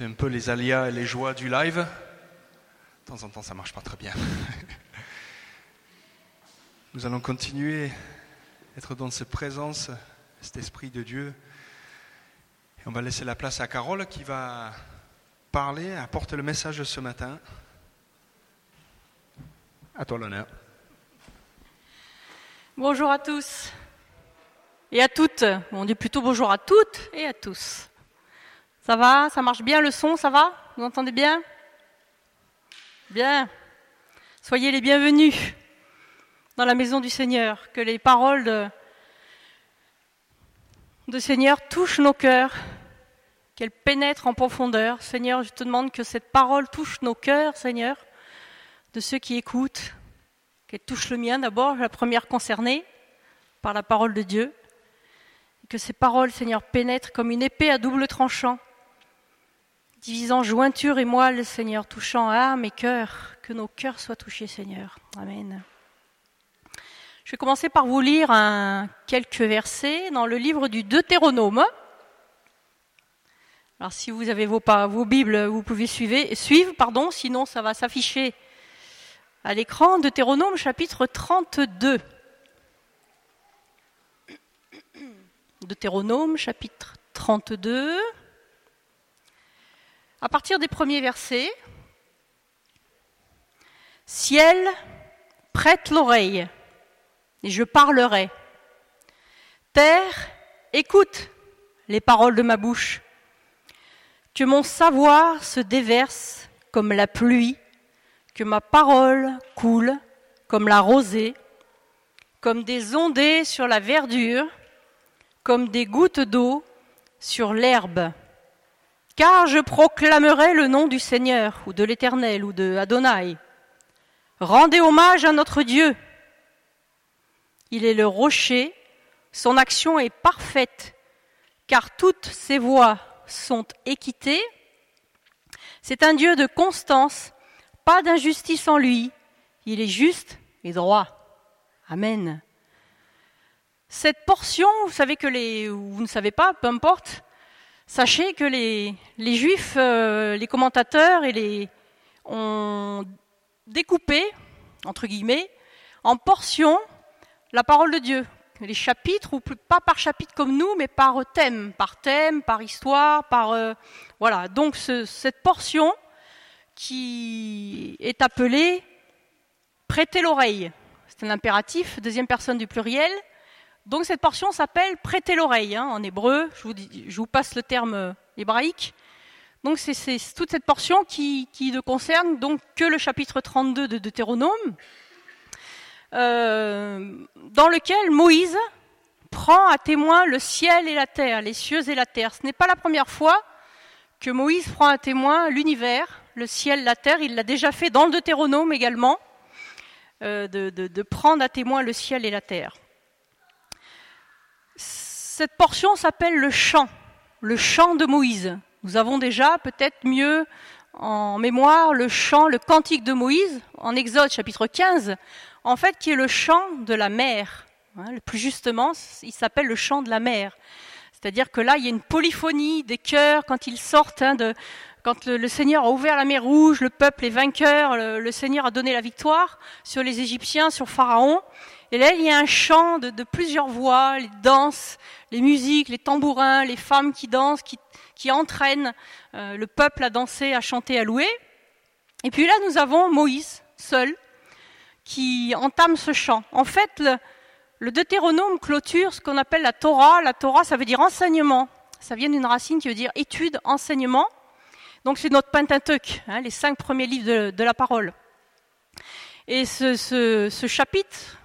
C'est un peu les aléas et les joies du live. De temps en temps, ça marche pas très bien. Nous allons continuer à être dans cette présence, cet esprit de Dieu. Et on va laisser la place à Carole qui va parler, apporter le message de ce matin. À toi l'honneur. Bonjour à tous et à toutes. On dit plutôt bonjour à toutes et à tous. Ça va? Ça marche bien le son? Ça va? Vous entendez bien? Bien. Soyez les bienvenus dans la maison du Seigneur. Que les paroles de, Seigneur touchent nos cœurs, qu'elles pénètrent en profondeur. Seigneur, je te demande que cette parole touche nos cœurs, Seigneur, de ceux qui écoutent, qu'elle touche le mien d'abord, la première concernée par la parole de Dieu. Que ces paroles, Seigneur, pénètrent comme une épée à double tranchant divisant jointure et moelle, Seigneur, touchant âme et cœur, que nos cœurs soient touchés, Seigneur. Amen. Je vais commencer par vous lire un, quelques versets dans le livre du Deutéronome. Alors si vous avez vos, Bibles, vous pouvez suivre, suivre pardon, sinon ça va s'afficher à l'écran. Deutéronome chapitre 32. Deutéronome chapitre 32 à partir des premiers versets. Ciel, prête l'oreille, et je parlerai. Terre, écoute les paroles de ma bouche. Que mon savoir se déverse comme la pluie, que ma parole coule comme la rosée, comme des ondées sur la verdure, comme des gouttes d'eau sur l'herbe car je proclamerai le nom du Seigneur, ou de l'Éternel, ou de Adonai. Rendez hommage à notre Dieu. Il est le rocher, son action est parfaite, car toutes ses voies sont équitées. C'est un Dieu de constance, pas d'injustice en lui. Il est juste et droit. Amen. Cette portion, vous savez que les, vous ne savez pas, peu importe, Sachez que les, juifs, euh, les commentateurs ont découpé, entre guillemets, en portions la parole de Dieu. Les chapitres, ou pas par chapitre comme nous, mais par thème, par thème, par histoire, par euh, voilà. Donc cette portion qui est appelée prêter l'oreille. C'est un impératif, deuxième personne du pluriel. Donc cette portion s'appelle prêter l'oreille hein, en hébreu. Je vous, passe le terme euh, hébraïque. Donc c'est toute cette portion qui, ne concerne donc que le chapitre 32 de Deutéronome, euh, dans lequel Moïse prend à témoin le ciel et la terre, les cieux et la terre. Ce n'est pas la première fois que Moïse prend à témoin l'univers, le ciel, la terre. Il l'a déjà fait dans le Deutéronome également, euh, de prendre à témoin le ciel et la terre. Cette portion s'appelle le chant, le chant de Moïse. Nous avons déjà peut-être mieux en mémoire le chant, le cantique de Moïse en Exode chapitre 15, en fait qui est le chant de la mer. Hein, le plus justement, il s'appelle le chant de la mer. C'est-à-dire que là, il y a une polyphonie des chœurs quand ils sortent hein, quand le, Seigneur a ouvert la mer Rouge, le peuple est vainqueur, le Seigneur a donné la victoire sur les Égyptiens, sur Pharaon. Et là, il y a un chant de, plusieurs voix, les danses, les musiques, les tambourins, les femmes qui dansent, qui, entraînent euh, le peuple à danser, à chanter, à louer. Et puis là, nous avons Moïse, seul, qui entame ce chant. En fait, le, Deutéronome clôture ce qu'on appelle la Torah. La Torah, ça veut dire enseignement. Ça vient d'une racine qui veut dire étude, enseignement. Donc c'est notre Pentateuque, hein, les cinq premiers livres de, la parole. Et ce, chapitre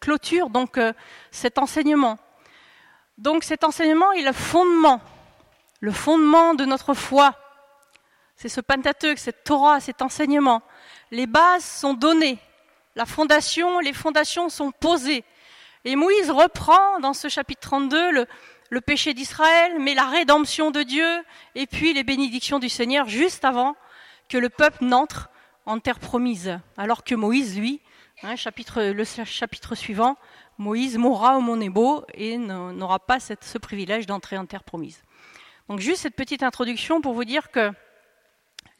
clôture donc euh, cet enseignement. Donc cet enseignement est le fondement, le fondement de notre foi. C'est ce Pentateuque, cette Torah, cet enseignement. Les bases sont données, la fondation, les fondations sont posées. Et Moïse reprend dans ce chapitre 32 le, le péché d'Israël, mais la rédemption de Dieu, et puis les bénédictions du Seigneur juste avant que le peuple n'entre en terre promise. Alors que Moïse, lui, Chapitre, le chapitre suivant, Moïse mourra au Mont Nebo et n'aura pas ce privilège d'entrer en terre promise. Donc juste cette petite introduction pour vous dire que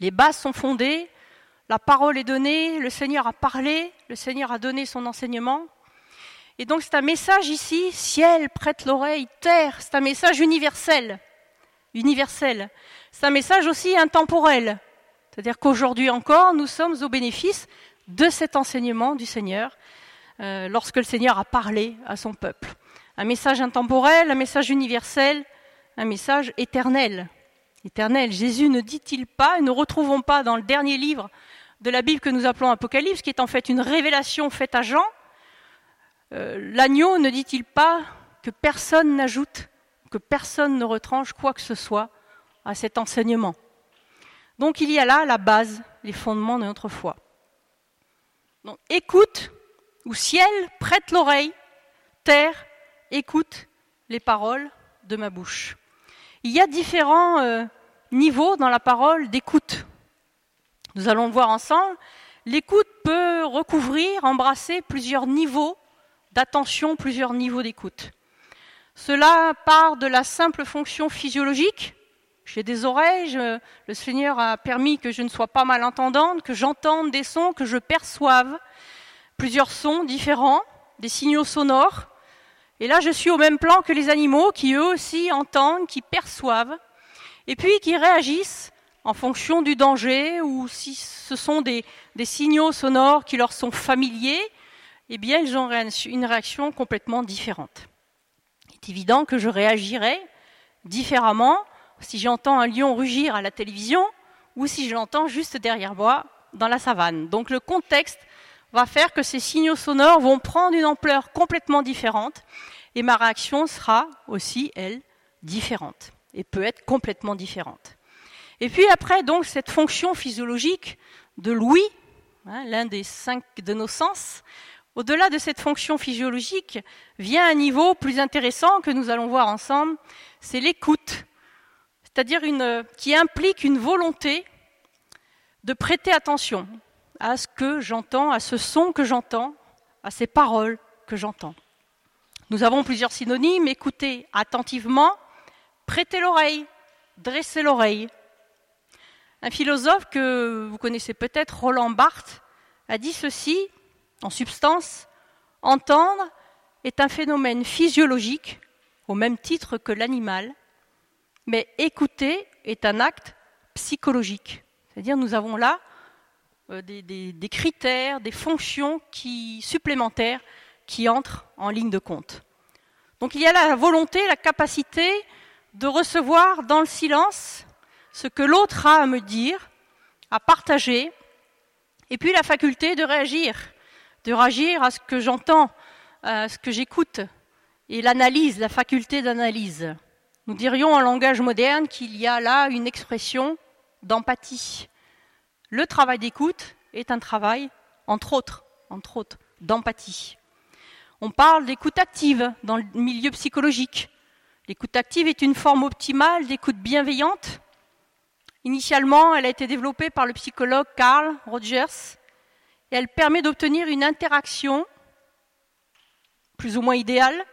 les bases sont fondées, la parole est donnée, le Seigneur a parlé, le Seigneur a donné son enseignement. Et donc c'est un message ici, ciel, prête l'oreille, terre, c'est un message universel. Universel. C'est un message aussi intemporel. C'est-à-dire qu'aujourd'hui encore, nous sommes au bénéfice de cet enseignement du Seigneur, euh, lorsque le Seigneur a parlé à son peuple. Un message intemporel, un message universel, un message éternel. Éternel. Jésus ne dit-il pas, et ne retrouvons pas dans le dernier livre de la Bible que nous appelons Apocalypse, qui est en fait une révélation faite à Jean, euh, l'agneau ne dit-il pas que personne n'ajoute, que personne ne retranche quoi que ce soit à cet enseignement? Donc il y a là la base, les fondements de notre foi. Donc écoute, ou ciel, prête l'oreille, terre, écoute les paroles de ma bouche. Il y a différents euh, niveaux dans la parole d'écoute. Nous allons le voir ensemble. L'écoute peut recouvrir, embrasser plusieurs niveaux d'attention, plusieurs niveaux d'écoute. Cela part de la simple fonction physiologique. J'ai des oreilles, le Seigneur a permis que je ne sois pas malentendante, que j'entende des sons, que je perçoive plusieurs sons différents, des signaux sonores. Et là, je suis au même plan que les animaux qui eux aussi entendent, qui perçoivent, et puis qui réagissent en fonction du danger ou si ce sont des, signaux sonores qui leur sont familiers, eh bien, ils ont une réaction complètement différente. Il est évident que je réagirai différemment si j'entends un lion rugir à la télévision ou si je l'entends juste derrière moi dans la savane. Donc le contexte va faire que ces signaux sonores vont prendre une ampleur complètement différente et ma réaction sera aussi, elle, différente et peut être complètement différente. Et puis après, donc, cette fonction physiologique de l'ouïe, hein, l'un des cinq de nos sens, au-delà de cette fonction physiologique, vient un niveau plus intéressant que nous allons voir ensemble, c'est l'écoute, c'est-à-dire une, qui implique une volonté de prêter attention à ce que j'entends, à ce son que j'entends, à ces paroles que j'entends. Nous avons plusieurs synonymes, écouter attentivement, prêter l'oreille, dresser l'oreille. Un philosophe que vous connaissez peut-être, Roland Barthes, a dit ceci, en substance, entendre est un phénomène physiologique au même titre que l'animal, mais écouter est un acte psychologique. C'est-à-dire nous avons là euh, des, critères, des fonctions qui, supplémentaires qui entrent en ligne de compte. Donc il y a la volonté, la capacité de recevoir dans le silence ce que l'autre a à me dire, à partager, et puis la faculté de réagir, de réagir à ce que j'entends, à ce que j'écoute, et l'analyse, la faculté d'analyse. Nous dirions en langage moderne qu'il y a là une expression d'empathie. Le travail d'écoute est un travail, entre autres, entre autres, d'empathie. On parle d'écoute active dans le milieu psychologique. L'écoute active est une forme optimale d'écoute bienveillante Initialement, elle a été développée par le psychologue Carl Rogers et elle permet d'obtenir une interaction plus ou moins idéale,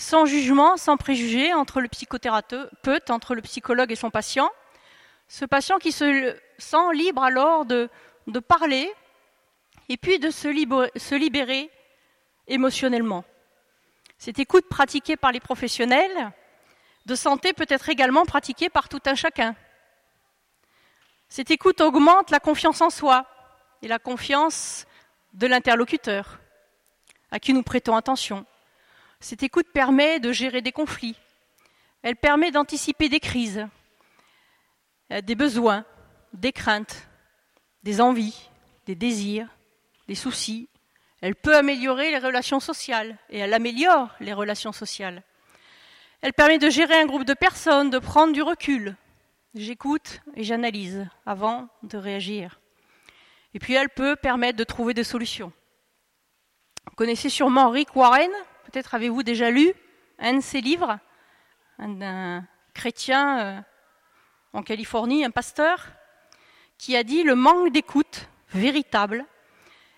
sans jugement, sans préjugé entre le psychothérapeute, entre le psychologue et son patient. Ce patient qui se sent libre alors de, parler et puis de se libérer, se libérer émotionnellement. Cette écoute pratiquée par les professionnels de santé peut être également pratiquée par tout un chacun. Cette écoute augmente la confiance en soi et la confiance de l'interlocuteur à qui nous prêtons attention. Cette écoute permet de gérer des conflits. Elle permet d'anticiper des crises, euh, des besoins, des craintes, des envies, des désirs, des soucis. Elle peut améliorer les relations sociales et elle améliore les relations sociales. Elle permet de gérer un groupe de personnes, de prendre du recul, J'écoute et j'analyse avant de réagir. Et puis elle peut permettre de trouver des solutions. Vous connaissez sûrement Rick Warren, peut-être avez-vous déjà lu un de ses livres, un, chrétien euh, en Californie, un pasteur, qui a dit le manque d'écoute véritable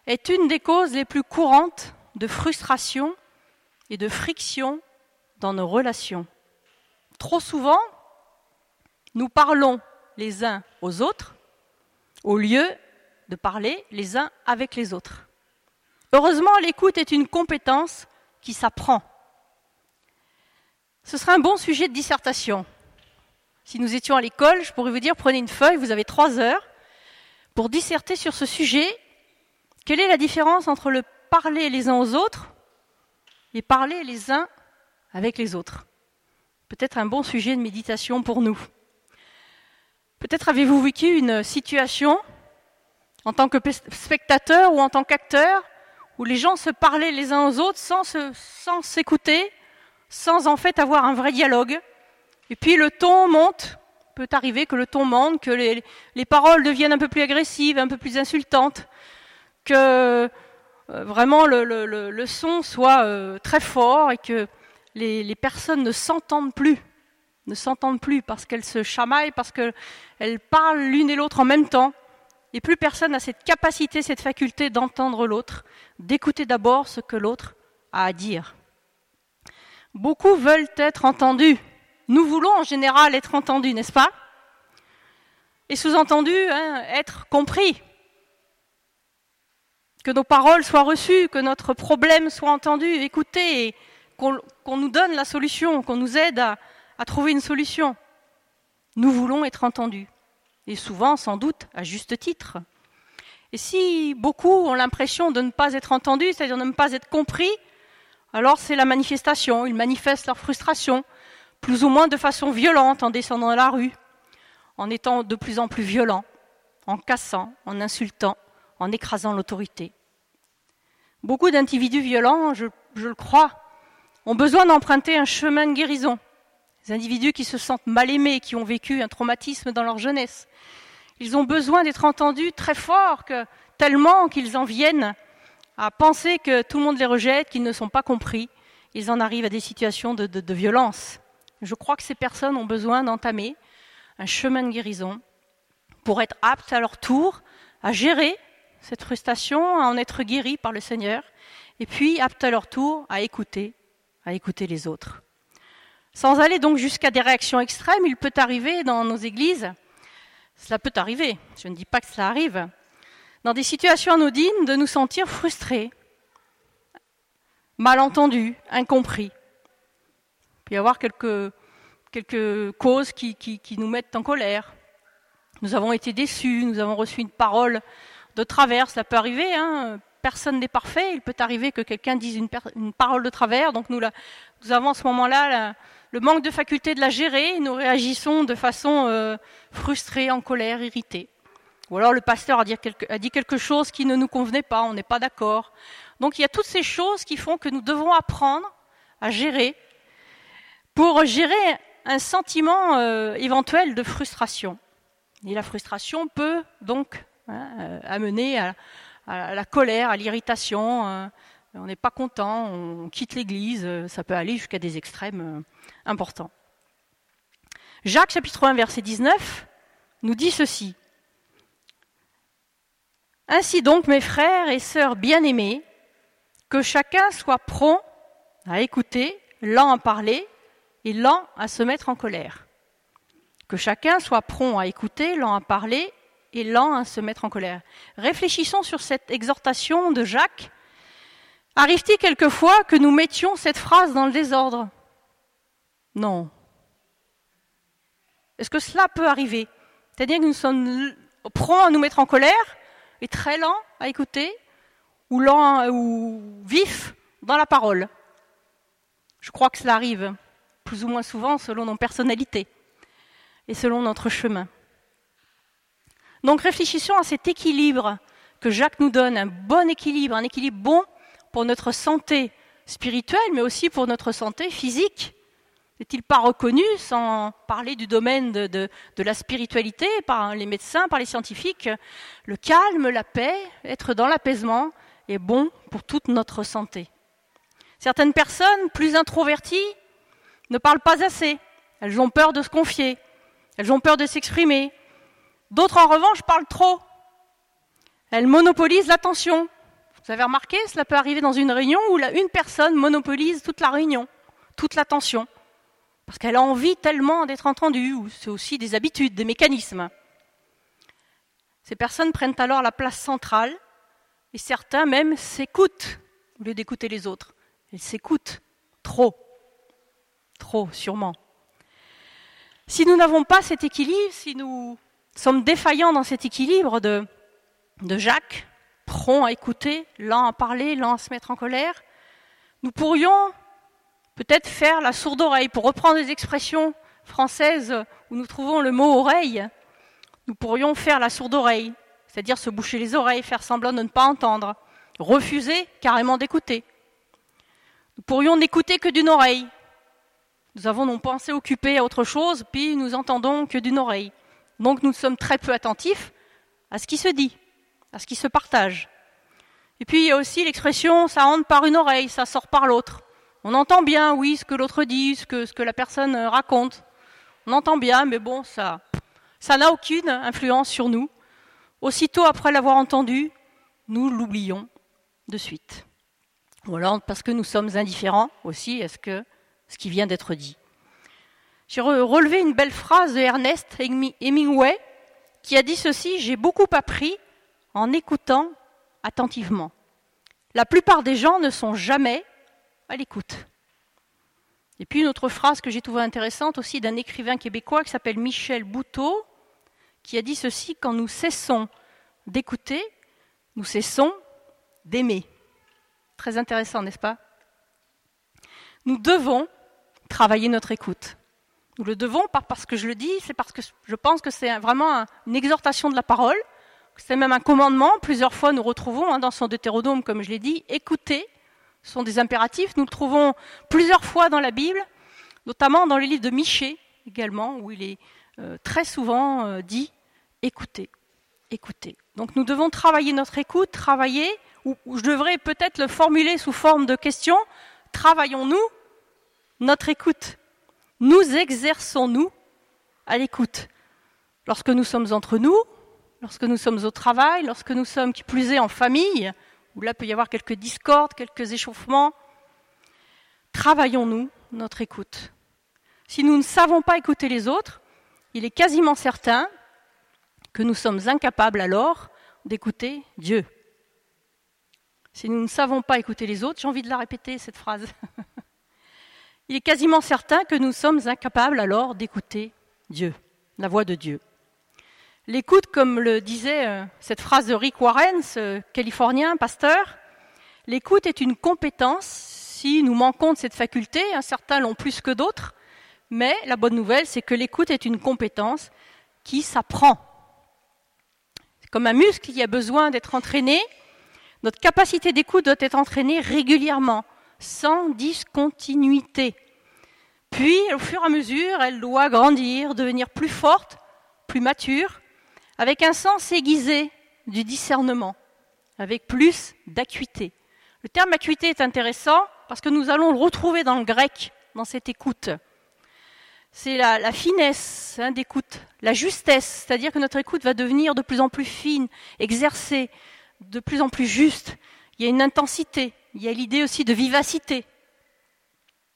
est une des causes les plus courantes de frustration et de friction dans nos relations. Trop souvent, Nous parlons les uns aux autres au lieu de parler les uns avec les autres. Heureusement, l'écoute est une compétence qui s'apprend. Ce serait un bon sujet de dissertation. Si nous étions à l'école, je pourrais vous dire, prenez une feuille, vous avez trois heures pour disserter sur ce sujet. Quelle est la différence entre le parler les uns aux autres et parler les uns avec les autres? Peut-être un bon sujet de méditation pour nous. Peut-être avez-vous vécu une situation en tant que spectateur ou en tant qu'acteur où les gens se parlaient les uns aux autres sans, s'écouter, sans en fait avoir un vrai dialogue. Et puis le ton monte, peut arriver que le ton monte, que les, paroles deviennent un peu plus agressives, un peu plus insultantes, que euh, vraiment le, son soit euh, très fort et que les personnes ne s'entendent plus ne s'entendent plus parce qu'elles se chamaillent, parce qu'elles parlent l'une et l'autre en même temps. Et plus personne n'a cette capacité, cette faculté d'entendre l'autre, d'écouter d'abord ce que l'autre a à dire. Beaucoup veulent être entendus. Nous voulons en général être entendus, n'est-ce pas? Et sous-entendu, hein, être compris. Que nos paroles soient reçues, que notre problème soit entendu, écouté, qu'on nous donne la solution, qu'on nous aide à trouver une solution. Nous voulons être entendus, et souvent, sans doute, à juste titre. Et si beaucoup ont l'impression de ne pas être entendus, c'est-à-dire de ne pas être compris, alors c'est la manifestation. Ils manifestent leur frustration, plus ou moins de façon violente en descendant dans la rue, en étant de plus en plus violents, en cassant, en insultant, en écrasant l'autorité. Beaucoup d'individus violents, je, je, le crois, ont besoin d'emprunter un chemin de guérison, des individus qui se sentent mal aimés, qui ont vécu un traumatisme dans leur jeunesse. Ils ont besoin d'être entendus très fort, tellement qu'ils en viennent à penser que tout le monde les rejette, qu'ils ne sont pas compris. Ils en arrivent à des situations de, de violence. Je crois que ces personnes ont besoin d'entamer un chemin de guérison pour être aptes à leur tour à gérer cette frustration, à en être guéris par le Seigneur, et puis aptes à leur tour à écouter, à écouter les autres. Sans aller donc jusqu'à des réactions extrêmes, il peut arriver dans nos églises, cela peut arriver, je ne dis pas que cela arrive, dans des situations anodines de nous sentir frustrés, mal entendus, incompris. Il peut y avoir quelques, causes qui, nous mettent en colère. Nous avons été déçus, nous avons reçu une parole de travers, cela peut arriver, hein. personne n'est parfait, il peut arriver que quelqu'un dise une, parole de travers, donc nous avons à ce moment-là le manque de faculté de la gérer, nous réagissons de façon euh, frustrée, en colère, irritée. Ou alors le pasteur a dit, quelque, chose qui ne nous convenait pas, on n'est pas d'accord. Donc il y a toutes ces choses qui font que nous devons apprendre à gérer pour gérer un sentiment euh, éventuel de frustration. Et la frustration peut donc hein, euh, amener à, la colère, à l'irritation, on n'est pas content, on quitte l'Église, ça peut aller jusqu'à des extrêmes Jacques chapitre 1 verset 19 nous dit ceci. Ainsi donc, mes frères et sœurs bien-aimés, que chacun soit prompt à écouter, lent à parler et lent à se mettre en colère. Que chacun soit prompt à écouter, lent à parler et lent à se mettre en colère. Réfléchissons sur cette exhortation de Jacques Arrive-t-il quelquefois que nous mettions cette phrase dans le désordre? Non. Est-ce que cela peut arriver? C'est-à-dire que nous sommes prompts à nous mettre en colère et très lents à écouter ou lents ou vifs dans la parole Je crois que cela arrive plus ou moins souvent selon nos personnalités et selon notre chemin. Donc réfléchissons à cet équilibre que Jacques nous donne, un bon équilibre, un équilibre bon pour notre santé spirituelle, mais aussi pour notre santé physique N'est-il pas reconnu, sans parler du domaine de, la spiritualité, par les médecins, par les scientifiques, le calme, la paix, être dans l'apaisement est bon pour toute notre santé Certaines personnes plus introverties ne parlent pas assez. Elles ont peur de se confier. Elles ont peur de s'exprimer. D'autres, en revanche, parlent trop. Elles monopolisent l'attention. Vous avez remarqué, cela peut arriver dans une réunion où une personne monopolise toute la réunion, toute l'attention. Parce qu'elle a envie tellement d'être entendue, c'est aussi des habitudes, des mécanismes. Ces personnes prennent alors la place centrale, et certains même s'écoutent au lieu d'écouter les autres. Ils s'écoutent trop, trop sûrement. Si nous n'avons pas cet équilibre, si nous sommes défaillants dans cet équilibre de, de Jacques, prompt à écouter, lent à parler, lent à se mettre en colère, nous pourrions peut-être faire la sourde oreille, pour reprendre des expressions françaises où nous trouvons le mot oreille, nous pourrions faire la sourde oreille, c'est-à-dire se boucher les oreilles, faire semblant de ne pas entendre, refuser carrément d'écouter. Nous pourrions n'écouter que d'une oreille. Nous avons nos pensées occupées à autre chose, puis nous entendons que d'une oreille. Donc nous sommes très peu attentifs à ce qui se dit, à ce qui se partage. Et puis il y a aussi l'expression ça rentre par une oreille, ça sort par l'autre. On entend bien, oui, ce que l'autre dit, ce que, la personne raconte. On entend bien, mais bon, ça, ça n'a aucune influence sur nous. Aussitôt après l'avoir entendu, nous l'oublions de suite. Ou alors parce que nous sommes indifférents aussi à ce, que, ce qui vient d'être dit. J'ai relevé une belle phrase de Ernest Hemingway qui a dit ceci J'ai beaucoup appris en écoutant attentivement. La plupart des gens ne sont jamais à l'écoute. Et puis une autre phrase que j'ai trouvée intéressante aussi d'un écrivain québécois qui s'appelle Michel Bouteau, qui a dit ceci Quand nous cessons d'écouter, nous cessons d'aimer. Très intéressant, n'est-ce pas? Nous devons travailler notre écoute. Nous le devons, parce que je le dis, c'est parce que je pense que c'est vraiment une exhortation de la parole, c'est même un commandement. Plusieurs fois, nous retrouvons hein, dans son Deutéronome, comme je l'ai dit, écoutez, sont des impératifs. Nous le trouvons plusieurs fois dans la Bible, notamment dans le livre de Michée également, où il est euh, très souvent euh, dit écoutez, écoutez. Donc nous devons travailler notre écoute, travailler, ou, je devrais peut-être le formuler sous forme de question, travaillons-nous notre écoute Nous exerçons-nous à l'écoute? Lorsque nous sommes entre nous, lorsque nous sommes au travail, lorsque nous sommes, qui plus est, en famille, où là peut y avoir quelques discordes, quelques échauffements, travaillons-nous notre écoute Si nous ne savons pas écouter les autres, il est quasiment certain que nous sommes incapables alors d'écouter Dieu. Si nous ne savons pas écouter les autres, j'ai envie de la répéter, cette phrase. Il est quasiment certain que nous sommes incapables alors d'écouter Dieu, la voix de Dieu. L'écoute, comme le disait euh, cette phrase de Rick Warren, ce californien pasteur, l'écoute est une compétence. Si nous manquons de cette faculté, certains l'ont plus que d'autres, mais la bonne nouvelle, c'est que l'écoute est une compétence qui s'apprend. Comme un muscle qui a besoin d'être entraîné, notre capacité d'écoute doit être entraînée régulièrement, sans discontinuité. Puis, au fur et à mesure, elle doit grandir, devenir plus forte, plus mature, avec un sens aiguisé du discernement, avec plus d'acuité. Le terme acuité est intéressant parce que nous allons le retrouver dans le grec, dans cette écoute c'est la, finesse hein, d'écoute, la justesse, c'est-à-dire que notre écoute va devenir de plus en plus fine, exercée, de plus en plus juste. Il y a une intensité, il y a l'idée aussi de vivacité.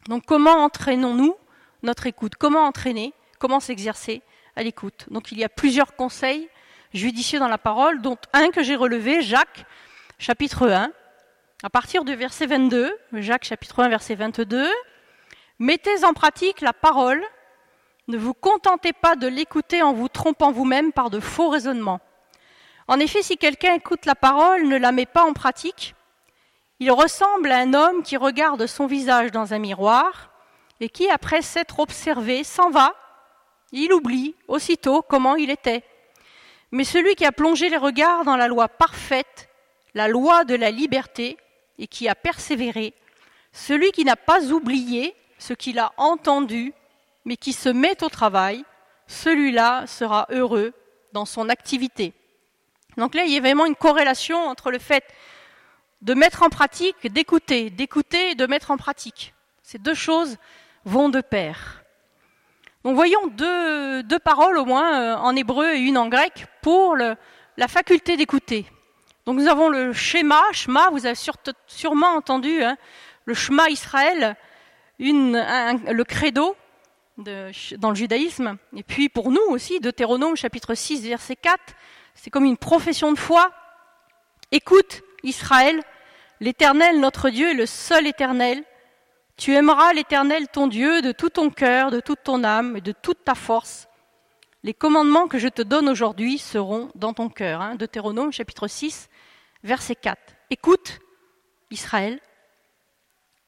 Donc comment entraînons-nous notre écoute? Comment entraîner? Comment s'exercer? À l'écoute Donc il y a plusieurs conseils judicieux dans la parole, dont un que j'ai relevé, Jacques, chapitre 1, à partir du verset 22, Jacques chapitre 1, verset 22. Mettez en pratique la parole ne vous contentez pas de l'écouter en vous trompant vous-même par de faux raisonnements. En effet, si quelqu'un écoute la parole, ne la met pas en pratique, il ressemble à un homme qui regarde son visage dans un miroir et qui, après s'être observé, s'en va. Il oublie aussitôt comment il était. Mais celui qui a plongé les regards dans la loi parfaite, la loi de la liberté, et qui a persévéré, celui qui n'a pas oublié ce qu'il a entendu mais qui se met au travail, celui-là sera heureux dans son activité. Donc là, il y a vraiment une corrélation entre le fait de mettre en pratique, d'écouter, d'écouter et de mettre en pratique. Ces deux choses vont de pair. Donc voyons deux, paroles au moins euh, en hébreu et une en grec pour la faculté d'écouter. Donc nous avons le schéma, vous avez sûrement entendu, hein, le Shema Israël, le credo, dans le judaïsme. Et puis pour nous aussi, Deutéronome chapitre 6, verset 4, c'est comme une profession de foi. Écoute, Israël, l'Éternel, notre Dieu, est le seul Éternel. Tu aimeras l'Éternel, ton Dieu, de tout ton cœur, de toute ton âme et de toute ta force. Les commandements que je te donne aujourd'hui seront dans ton cœur. Hein. Deutéronome chapitre 6, verset 4. Écoute, Israël,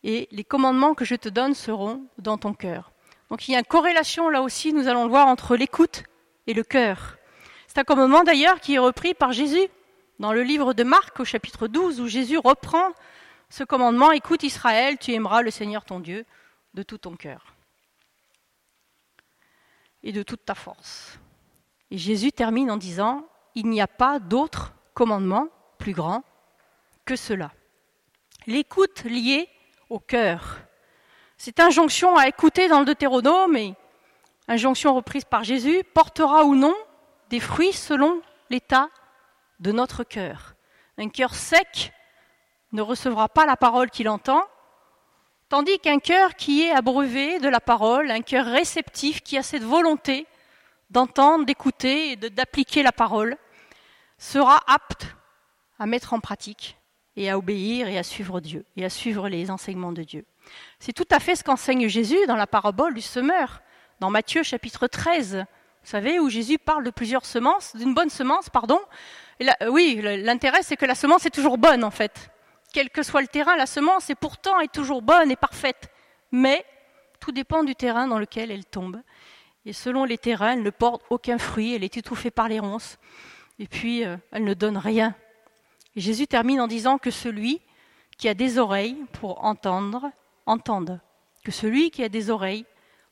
et les commandements que je te donne seront dans ton cœur. Donc il y a une corrélation là aussi, nous allons le voir, entre l'écoute et le cœur. C'est un commandement d'ailleurs qui est repris par Jésus dans le livre de Marc au chapitre 12 où Jésus reprend ce commandement, écoute Israël, tu aimeras le Seigneur ton Dieu de tout ton cœur et de toute ta force. Et Jésus termine en disant, il n'y a pas d'autre commandement plus grand que cela. L'écoute liée au cœur. Cette injonction à écouter dans le Deutéronome, et injonction reprise par Jésus, portera ou non des fruits selon l'état de notre cœur. Un cœur sec ne recevra pas la parole qu'il entend, tandis qu'un cœur qui est abreuvé de la parole, un cœur réceptif qui a cette volonté d'entendre, d'écouter et d'appliquer la parole, sera apte à mettre en pratique et à obéir et à suivre Dieu et à suivre les enseignements de Dieu. C'est tout à fait ce qu'enseigne Jésus dans la parabole du semeur, dans Matthieu chapitre 13. Vous savez, où Jésus parle de plusieurs semences, d'une bonne semence, pardon. oui, l'intérêt, c'est que la semence est toujours bonne, en fait. Quel que soit le terrain, la semence est pourtant toujours bonne et parfaite. Mais tout dépend du terrain dans lequel elle tombe. Et selon les terrains, elle ne porte aucun fruit, elle est étouffée par les ronces. Et puis, euh, elle ne donne rien. Jésus termine en disant que celui qui a des oreilles pour entendre, entende. Que celui qui a des oreilles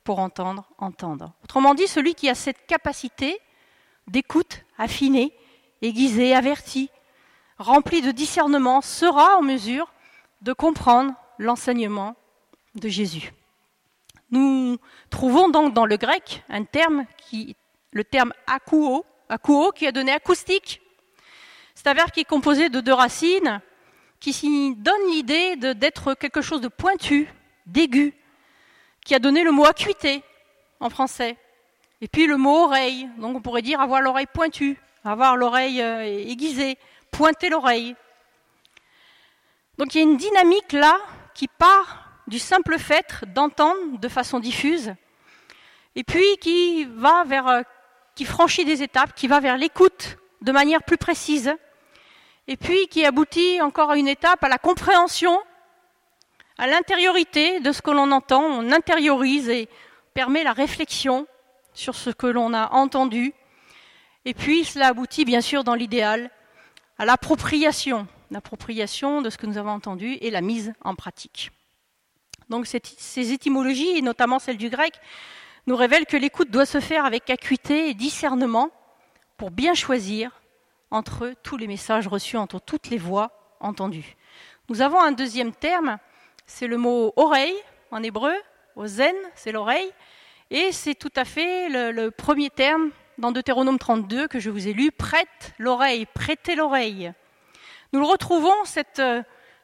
pour entendre, entende. Autrement dit, celui qui a cette capacité d'écoute affinée, aiguisée, avertie, remplie de discernement, sera en mesure de comprendre l'enseignement de Jésus. Nous trouvons donc dans le grec un terme qui, le terme akouo, akouo qui a donné acoustique. C'est un verbe qui est composé de deux racines, qui donne l'idée d'être quelque chose de pointu, d'aigu, qui a donné le mot acuité en français. Et puis le mot oreille, donc on pourrait dire avoir l'oreille pointue, avoir l'oreille euh, aiguisée, pointer l'oreille. Donc il y a une dynamique là qui part du simple fait d'entendre de façon diffuse, et puis qui va vers, euh, qui franchit des étapes, qui va vers l'écoute de manière plus précise, et puis qui aboutit encore à une étape, à la compréhension, à l'intériorité de ce que l'on entend, on intériorise et permet la réflexion sur ce que l'on a entendu, et puis cela aboutit bien sûr dans l'idéal à l'appropriation, l'appropriation de ce que nous avons entendu et la mise en pratique. Donc ces étymologies, et notamment celle du grec, nous révèlent que l'écoute doit se faire avec acuité et discernement pour bien choisir entre tous les messages reçus, entre toutes les voix entendues. Nous avons un deuxième terme, c'est le mot oreille en hébreu, ozen, c'est l'oreille, et c'est tout à fait le, le, premier terme dans Deutéronome 32 que je vous ai lu, prête l'oreille, prêtez l'oreille. Nous le retrouvons, cette,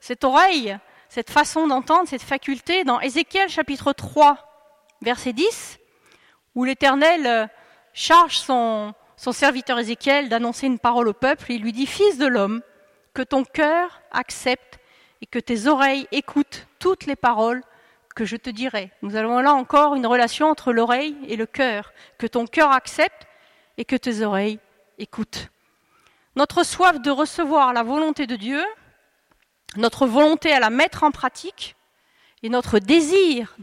cette oreille, cette façon d'entendre, cette faculté dans Ézéchiel chapitre 3, verset 10, où l'Éternel charge son, son serviteur Ézéchiel d'annoncer une parole au peuple, il lui dit, Fils de l'homme, que ton cœur accepte et que tes oreilles écoutent toutes les paroles que je te dirai. Nous avons là encore une relation entre l'oreille et le cœur, que ton cœur accepte et que tes oreilles écoutent. Notre soif de recevoir la volonté de Dieu, notre volonté à la mettre en pratique et notre désir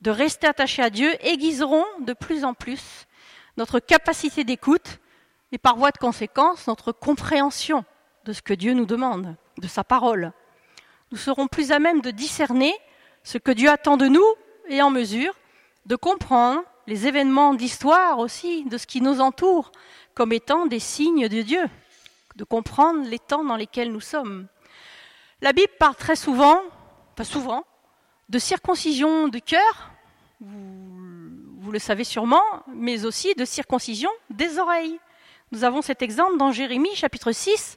de rester attaché à Dieu aiguiseront de plus en plus notre capacité d'écoute et par voie de conséquence notre compréhension de ce que Dieu nous demande, de sa parole. Nous serons plus à même de discerner ce que Dieu attend de nous et en mesure de comprendre les événements d'histoire aussi, de ce qui nous entoure, comme étant des signes de Dieu, de comprendre les temps dans lesquels nous sommes. La Bible parle très souvent, pas souvent, de circoncision du cœur, vous le savez sûrement, mais aussi de circoncision des oreilles. Nous avons cet exemple dans Jérémie chapitre 6,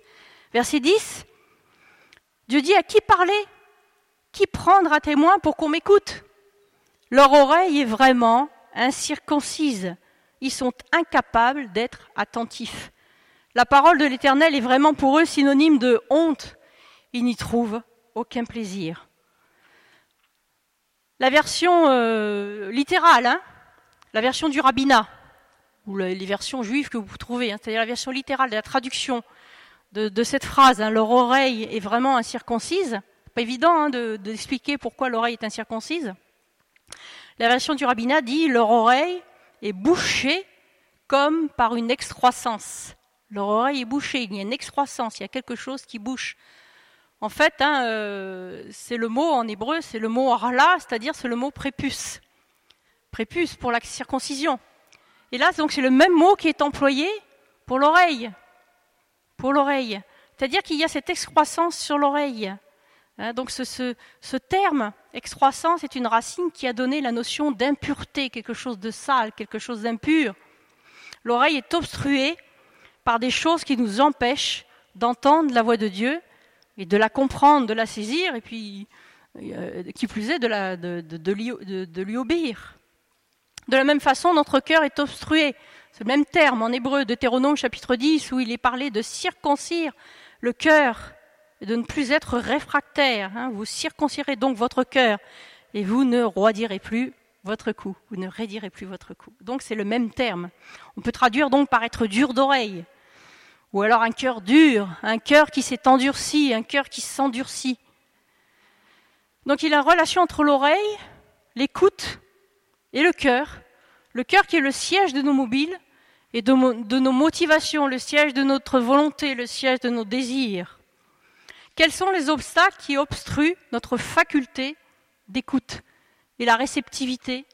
verset 10. Dieu dit à qui parler? Qui prendre à témoin pour qu'on m'écoute? Leur oreille est vraiment incirconcises. Ils sont incapables d'être attentifs. La parole de l'Éternel est vraiment pour eux synonyme de honte. Ils n'y trouvent aucun plaisir. La version euh, littérale, hein, la version du rabbinat, ou les versions juives que vous trouvez, hein, c'est-à-dire la version littérale de la traduction de, cette phrase, hein, leur oreille est vraiment incirconcise. Pas évident d'expliquer pourquoi l'oreille est incirconcise. La version du rabbinat dit leur oreille est bouchée comme par une excroissance. Leur oreille est bouchée, il y a une excroissance, il y a quelque chose qui bouche. En fait, hein, euh, c'est le mot en hébreu, c'est le mot arla, c'est-à-dire c'est le mot prépuce. Prépuce pour la circoncision. Et là, donc, c'est le même mot qui est employé pour l'oreille. Pour l'oreille. C'est-à-dire qu'il y a cette excroissance sur l'oreille. Hein, donc ce, ce, terme excroissance est une racine qui a donné la notion d'impureté, quelque chose de sale, quelque chose d'impur. L'oreille est obstruée par des choses qui nous empêchent d'entendre la voix de Dieu et de la comprendre, de la saisir, et puis, euh, qui plus est, de, lui, obéir. De la même façon, notre cœur est obstrué. C'est le même terme en hébreu, Deutéronome chapitre 10, où il est parlé de circoncire le cœur de ne plus être réfractaire. Hein. Vous circoncirez donc votre cœur et vous ne roidirez plus votre cou, vous ne raidirez plus votre cou. Donc c'est le même terme. On peut traduire donc par être dur d'oreille, ou alors un cœur dur, un cœur qui s'est endurci, un cœur qui s'endurcit. Donc il y a une relation entre l'oreille, l'écoute et le cœur. Le cœur qui est le siège de nos mobiles et de nos motivations, le siège de notre volonté, le siège de nos désirs. Quels sont les obstacles qui obstruent notre faculté d'écoute et la réceptivité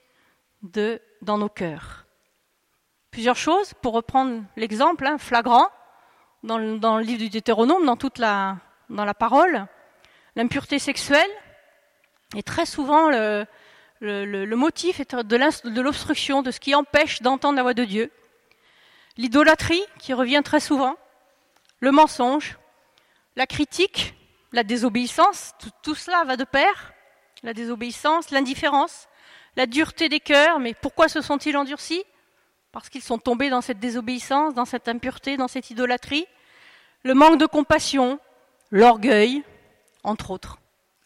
de, dans nos cœurs? Plusieurs choses, pour reprendre l'exemple hein, flagrant, dans le, livre du Deutéronome, dans toute la, dans la parole, l'impureté sexuelle est très souvent le motif de l'obstruction, de ce qui empêche d'entendre la voix de Dieu. L'idolâtrie, qui revient très souvent, le mensonge, la critique, la désobéissance, tout, cela va de pair. La désobéissance, l'indifférence, la dureté des cœurs. Mais pourquoi se sont-ils endurcis? Parce qu'ils sont tombés dans cette désobéissance, dans cette impureté, dans cette idolâtrie. Le manque de compassion, l'orgueil, entre autres.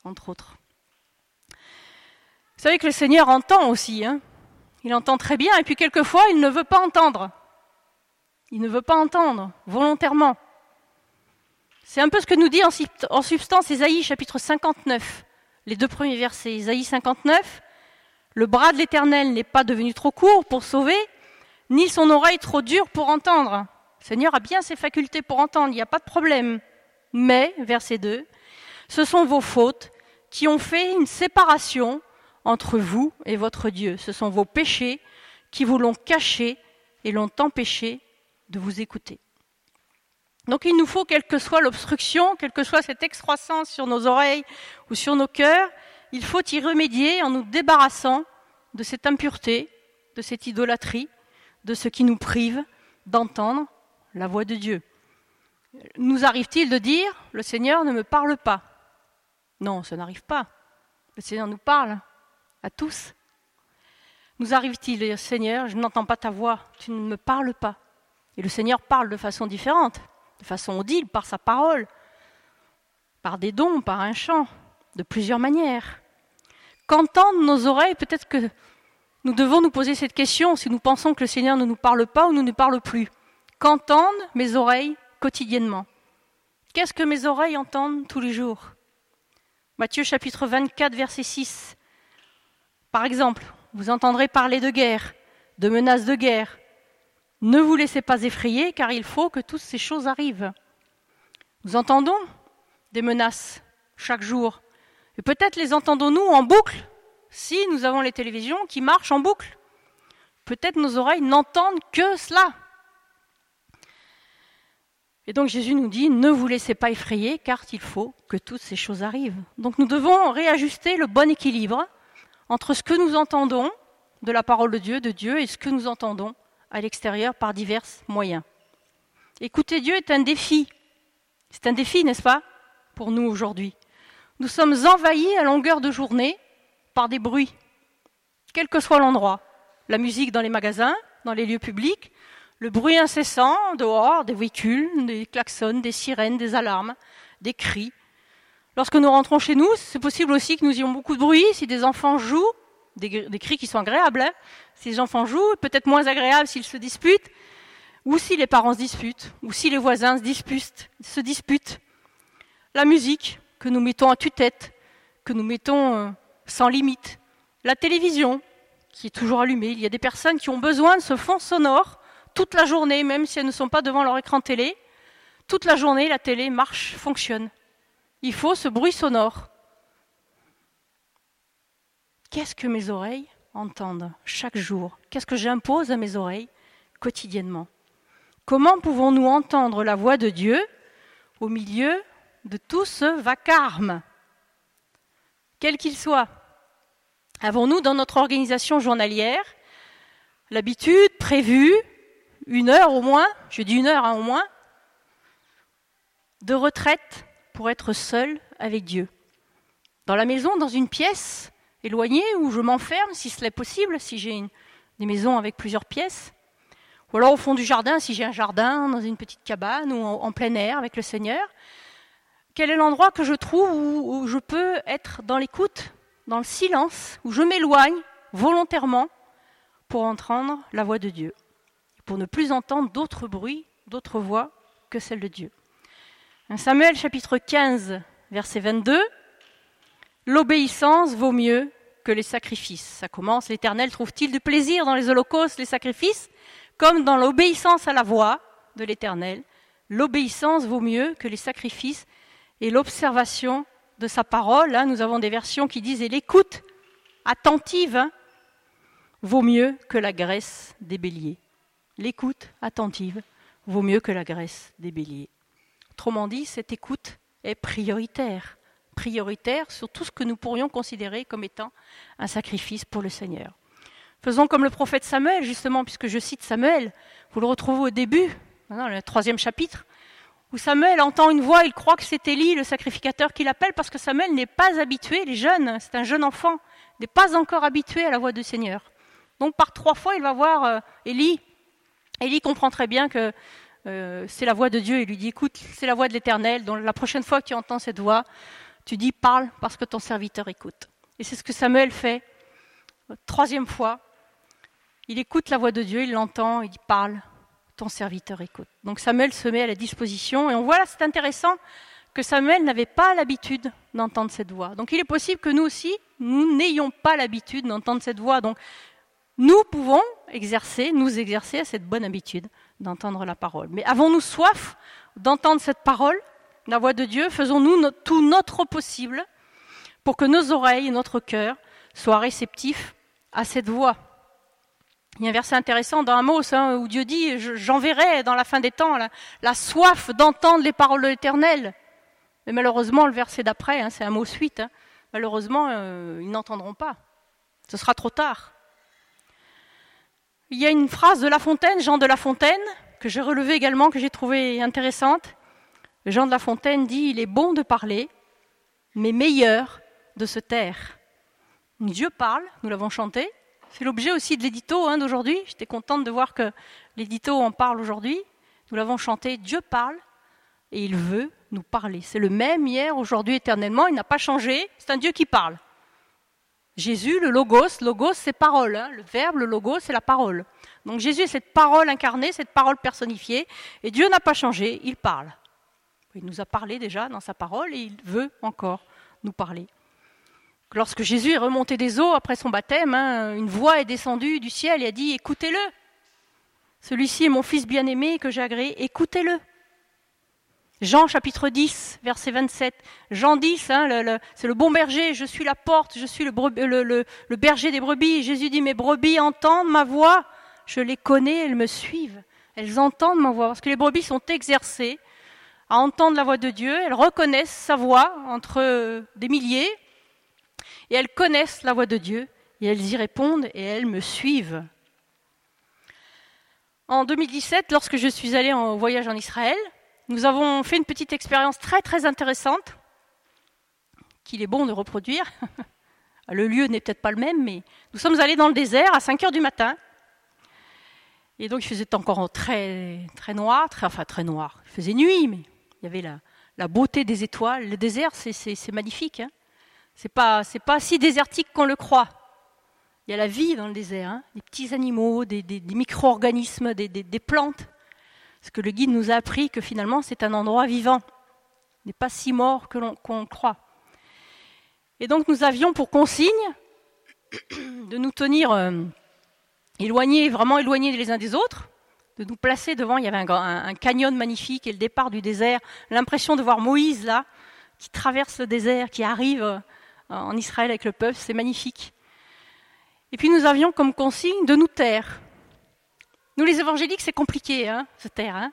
Entre autres. Vous savez que le Seigneur entend aussi. Hein il entend très bien, et puis quelquefois, il ne veut pas entendre. Il ne veut pas entendre, volontairement. C'est un peu ce que nous dit en substance Ésaïe chapitre 59, les deux premiers versets. Ésaïe 59, le bras de l'Éternel n'est pas devenu trop court pour sauver, ni son oreille trop dure pour entendre. Le Seigneur a bien ses facultés pour entendre, il n'y a pas de problème. Mais, verset 2, ce sont vos fautes qui ont fait une séparation entre vous et votre Dieu. Ce sont vos péchés qui vous l'ont caché et l'ont empêché de vous écouter. Donc il nous faut, quelle que soit l'obstruction, quelle que soit cette excroissance sur nos oreilles ou sur nos cœurs, il faut y remédier en nous débarrassant de cette impureté, de cette idolâtrie, de ce qui nous prive d'entendre la voix de Dieu. Nous arrive-t-il de dire le Seigneur ne me parle pas? Non, ça n'arrive pas. Le Seigneur nous parle à tous. Nous arrive-t-il, Seigneur, je n'entends pas ta voix, tu ne me parles pas? Et le Seigneur parle de façon différente de façon audible, par sa parole, par des dons, par un chant, de plusieurs manières. Qu'entendent nos oreilles? Peut-être que nous devons nous poser cette question si nous pensons que le Seigneur ne nous parle pas ou ne nous parle plus. Qu'entendent mes oreilles quotidiennement? Qu'est-ce que mes oreilles entendent tous les jours? Matthieu chapitre 24, verset 6. Par exemple, vous entendrez parler de guerre, de menaces de guerre, ne vous laissez pas effrayer, car il faut que toutes ces choses arrivent. Nous entendons des menaces chaque jour. Et peut-être les entendons-nous en boucle, si nous avons les télévisions qui marchent en boucle. Peut-être nos oreilles n'entendent que cela. Et donc Jésus nous dit, ne vous laissez pas effrayer, car il faut que toutes ces choses arrivent. Donc nous devons réajuster le bon équilibre entre ce que nous entendons de la parole de Dieu, de Dieu, et ce que nous entendons à l'extérieur par divers moyens. Écouter Dieu est un défi. C'est un défi, n'est-ce pas, pour nous aujourd'hui. Nous sommes envahis à longueur de journée par des bruits, quel que soit l'endroit. la musique dans les magasins, dans les lieux publics, le bruit incessant dehors, des véhicules, des klaxons, des sirènes, des alarmes, des cris. Lorsque nous rentrons chez nous, c'est possible aussi que nous ayons beaucoup de bruit, si des enfants jouent, des, cris qui sont agréables, hein. si les enfants jouent, peut-être moins agréables s'ils se disputent, ou si les parents se disputent, ou si les voisins se disputent. Se disputent. La musique que nous mettons à tue-tête, que nous mettons euh, sans limite. La télévision qui est toujours allumée. Il y a des personnes qui ont besoin de ce fond sonore toute la journée, même si elles ne sont pas devant leur écran télé. Toute la journée, la télé marche, fonctionne. Il faut ce bruit sonore. Qu'est-ce que mes oreilles entendent chaque jour? Qu'est-ce que j'impose à mes oreilles quotidiennement? Comment pouvons-nous entendre la voix de Dieu au milieu de tout ce vacarme? Quel qu'il soit. Avons-nous dans notre organisation journalière l'habitude prévue, une heure au moins, je dis une heure hein, au moins, de retraite pour être seul avec Dieu? Dans la maison, dans une pièce éloignée où je m'enferme si cela est possible, si j'ai des maisons avec plusieurs pièces ou alors au fond du jardin, si j'ai un jardin, dans une petite cabane ou en, plein air avec le Seigneur. Quel est l'endroit que je trouve où, je peux être dans l'écoute, dans le silence, où je m'éloigne volontairement pour entendre la voix de Dieu, pour ne plus entendre d'autres bruits, d'autres voix que celle de Dieu? Samuel chapitre 15, verset 22, L'obéissance vaut mieux que les sacrifices. Ça commence, l'Éternel trouve-t-il du plaisir dans les holocaustes, les sacrifices? Comme dans l'obéissance à la voix de l'Éternel, l'obéissance vaut mieux que les sacrifices et l'observation de sa parole. Hein. nous avons des versions qui disent et l'écoute attentive hein, vaut mieux que la graisse des béliers. L'écoute attentive vaut mieux que la graisse des béliers. Autrement dit, cette écoute est prioritaire, prioritaire sur tout ce que nous pourrions considérer comme étant un sacrifice pour le Seigneur. Faisons comme le prophète Samuel, justement, puisque je cite Samuel. Vous le retrouvez au début, dans le troisième chapitre, où Samuel entend une voix, il croit que c'est Élie, le sacrificateur, qui l'appelle, parce que Samuel n'est pas habitué, les jeunes, c'est un jeune enfant, n'est pas encore habitué à la voix du Seigneur. Donc par trois fois, il va voir euh, Élie. Élie comprend très bien que euh, c'est la voix de Dieu. Il lui dit, écoute, c'est la voix de l'Éternel. Donc la prochaine fois que tu entends cette voix, tu dis, parle parce que ton serviteur écoute. Et c'est ce que Samuel fait. Troisième fois, il écoute la voix de Dieu, il l'entend, il dit parle, ton serviteur écoute. Donc Samuel se met à la disposition et on voit là, c'est intéressant que Samuel n'avait pas l'habitude d'entendre cette voix. Donc il est possible que nous aussi, nous n'ayons pas l'habitude d'entendre cette voix. Donc nous pouvons exercer, nous exercer à cette bonne habitude d'entendre la parole. Mais avons-nous soif d'entendre cette parole, la voix de Dieu Faisons-nous tout notre possible pour que nos oreilles et notre cœur soient réceptifs à cette voix il y a un verset intéressant dans Amos hein, où Dieu dit J'enverrai dans la fin des temps la, soif d'entendre les paroles de l'Éternel. Mais malheureusement, le verset d'après, hein, c'est Amos 8, hein, malheureusement, euh, ils n'entendront pas. Ce sera trop tard. Il y a une phrase de La Fontaine, Jean de La Fontaine, que j'ai relevée également, que j'ai trouvée intéressante. Jean de La Fontaine dit Il est bon de parler, mais meilleur de se taire. Dieu parle, nous l'avons chanté, c'est l'objet aussi de l'édito hein, d'aujourd'hui. J'étais contente de voir que l'édito en parle aujourd'hui. Nous l'avons chanté, Dieu parle et il veut nous parler. C'est le même hier, aujourd'hui, éternellement. Il n'a pas changé. C'est un Dieu qui parle. Jésus, le logos, logos c'est parole. Hein. Le verbe, le logos, c'est la parole. Donc Jésus est cette parole incarnée, cette parole personnifiée. Et Dieu n'a pas changé, il parle. Il nous a parlé déjà dans sa parole et il veut encore nous parler. Lorsque Jésus est remonté des eaux après son baptême, hein, une voix est descendue du ciel et a dit Écoutez-le. Celui-ci est mon fils bien-aimé que j'ai agréé, écoutez-le. Jean chapitre 10, verset 27. Jean 10, hein, c'est le bon berger, je suis la porte, je suis le, le, berger des brebis. Jésus dit Mes brebis entendent ma voix, je les connais, elles me suivent. Elles entendent ma voix, parce que les brebis sont exercées à entendre la voix de Dieu, elles reconnaissent sa voix entre des milliers, et elles connaissent la voix de Dieu, et elles y répondent, et elles me suivent. En 2017, lorsque je suis allée en voyage en Israël, nous avons fait une petite expérience très très intéressante qu'il est bon de reproduire. Le lieu n'est peut-être pas le même, mais nous sommes allés dans le désert à 5 heures du matin. Et donc il faisait encore très, très noir, très, enfin très noir. Il faisait nuit, mais il y avait la, beauté des étoiles. Le désert, c'est magnifique. Hein c'est pas, si désertique qu'on le croit. Il y a la vie dans le désert, hein des petits animaux, des, micro-organismes, des, plantes. Parce que le guide nous a appris que finalement c'est un endroit vivant. N'est pas si mort que l'on, croit. Et donc nous avions pour consigne de nous tenir euh, éloignés, vraiment éloignés les uns des autres, de nous placer devant. Il y avait un, canyon magnifique et le départ du désert. L'impression de voir Moïse là, qui traverse le désert, qui arrive euh, en Israël avec le peuple, c'est magnifique. Et puis nous avions comme consigne de nous taire. Nous les évangéliques, c'est compliqué, hein, se taire. Hein.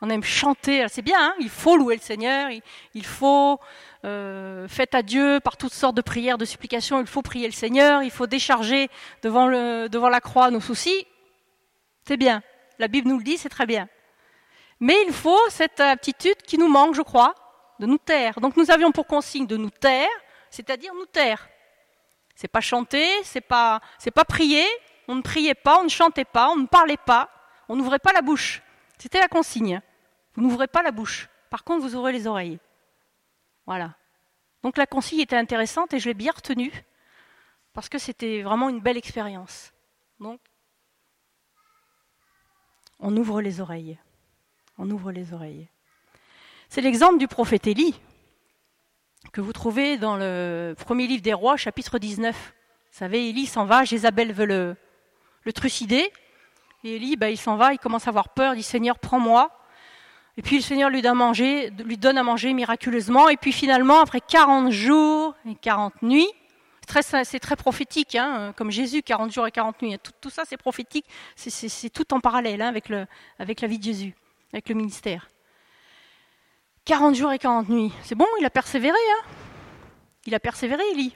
On aime chanter, c'est bien, hein, il faut louer le Seigneur, il, faut euh, faites à Dieu par toutes sortes de prières, de supplications, il faut prier le Seigneur, il faut décharger devant la croix nos soucis. C'est bien, la Bible nous le dit, c'est très bien. Mais il faut cette aptitude qui nous manque, je crois, de nous taire. Donc nous avions pour consigne de nous taire, c'est-à-dire nous taire. C'est pas chanter, c'est pas, c'est pas prier, on ne priait pas, on ne chantait pas, on ne parlait pas, on n'ouvrait pas la bouche. C'était la consigne. Vous n'ouvrez pas la bouche. Par contre, vous ouvrez les oreilles. Voilà. Donc la consigne était intéressante et je l'ai bien retenue parce que c'était vraiment une belle expérience. Donc, on ouvre les oreilles. On ouvre les oreilles. C'est l'exemple du prophète Élie que vous trouvez dans le premier livre des rois, chapitre 19. Vous savez, Élie s'en va, Jézabel veut le, le trucider. Et Élie, bah, il s'en va, il commence à avoir peur, il dit Seigneur, prends-moi. Et puis le Seigneur lui donne, à manger, lui donne à manger miraculeusement. Et puis finalement, après 40 jours et 40 nuits, c'est très prophétique, hein, comme Jésus, 40 jours et 40 nuits. Tout, ça, c'est prophétique, c'est tout en parallèle hein, avec, la vie de Jésus, avec le ministère. 40 jours et 40 nuits. C'est bon, il a persévéré. Hein il a persévéré, Élie.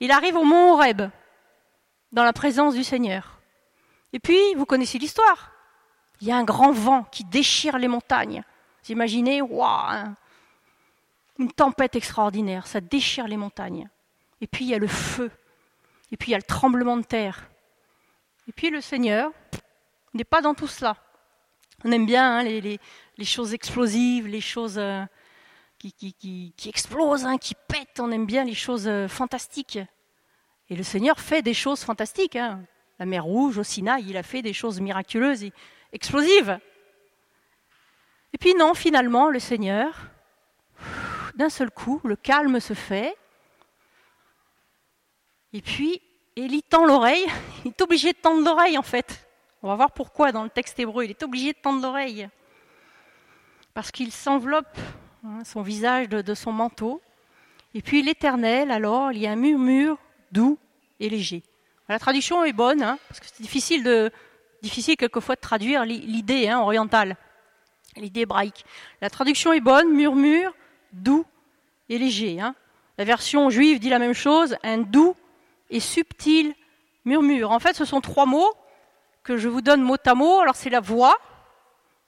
Il arrive au mont Horeb, dans la présence du Seigneur. Et puis, vous connaissez l'histoire. Il y a un grand vent qui déchire les montagnes. Vous imaginez, une tempête extraordinaire, ça déchire les montagnes. Et puis il y a le feu. Et puis il y a le tremblement de terre. Et puis le Seigneur n'est pas dans tout cela. On aime bien hein, les, choses explosives, les choses euh, qui, explosent, hein, qui pètent. On aime bien les choses euh, fantastiques. Et le Seigneur fait des choses fantastiques. Hein. La mer Rouge, au Sinaï, il a fait des choses miraculeuses explosives. Et puis non, finalement, le Seigneur, d'un seul coup, le calme se fait. Et puis, Élie tend l'oreille. Il est obligé de tendre l'oreille, en fait. On va voir pourquoi dans le texte hébreu. Il est obligé de tendre l'oreille. Parce qu'il s'enveloppe hein, son visage de, son manteau. Et puis l'Éternel, alors, il y a un murmure doux et léger. La traduction est bonne, hein, parce que c'est difficile, quelquefois de traduire l'idée hein, orientale, l'idée hébraïque. La traduction est bonne, murmure, doux et léger. La version juive dit la même chose, un doux et subtil murmure. En fait, ce sont trois mots que je vous donne mot à mot. Alors c'est la voix,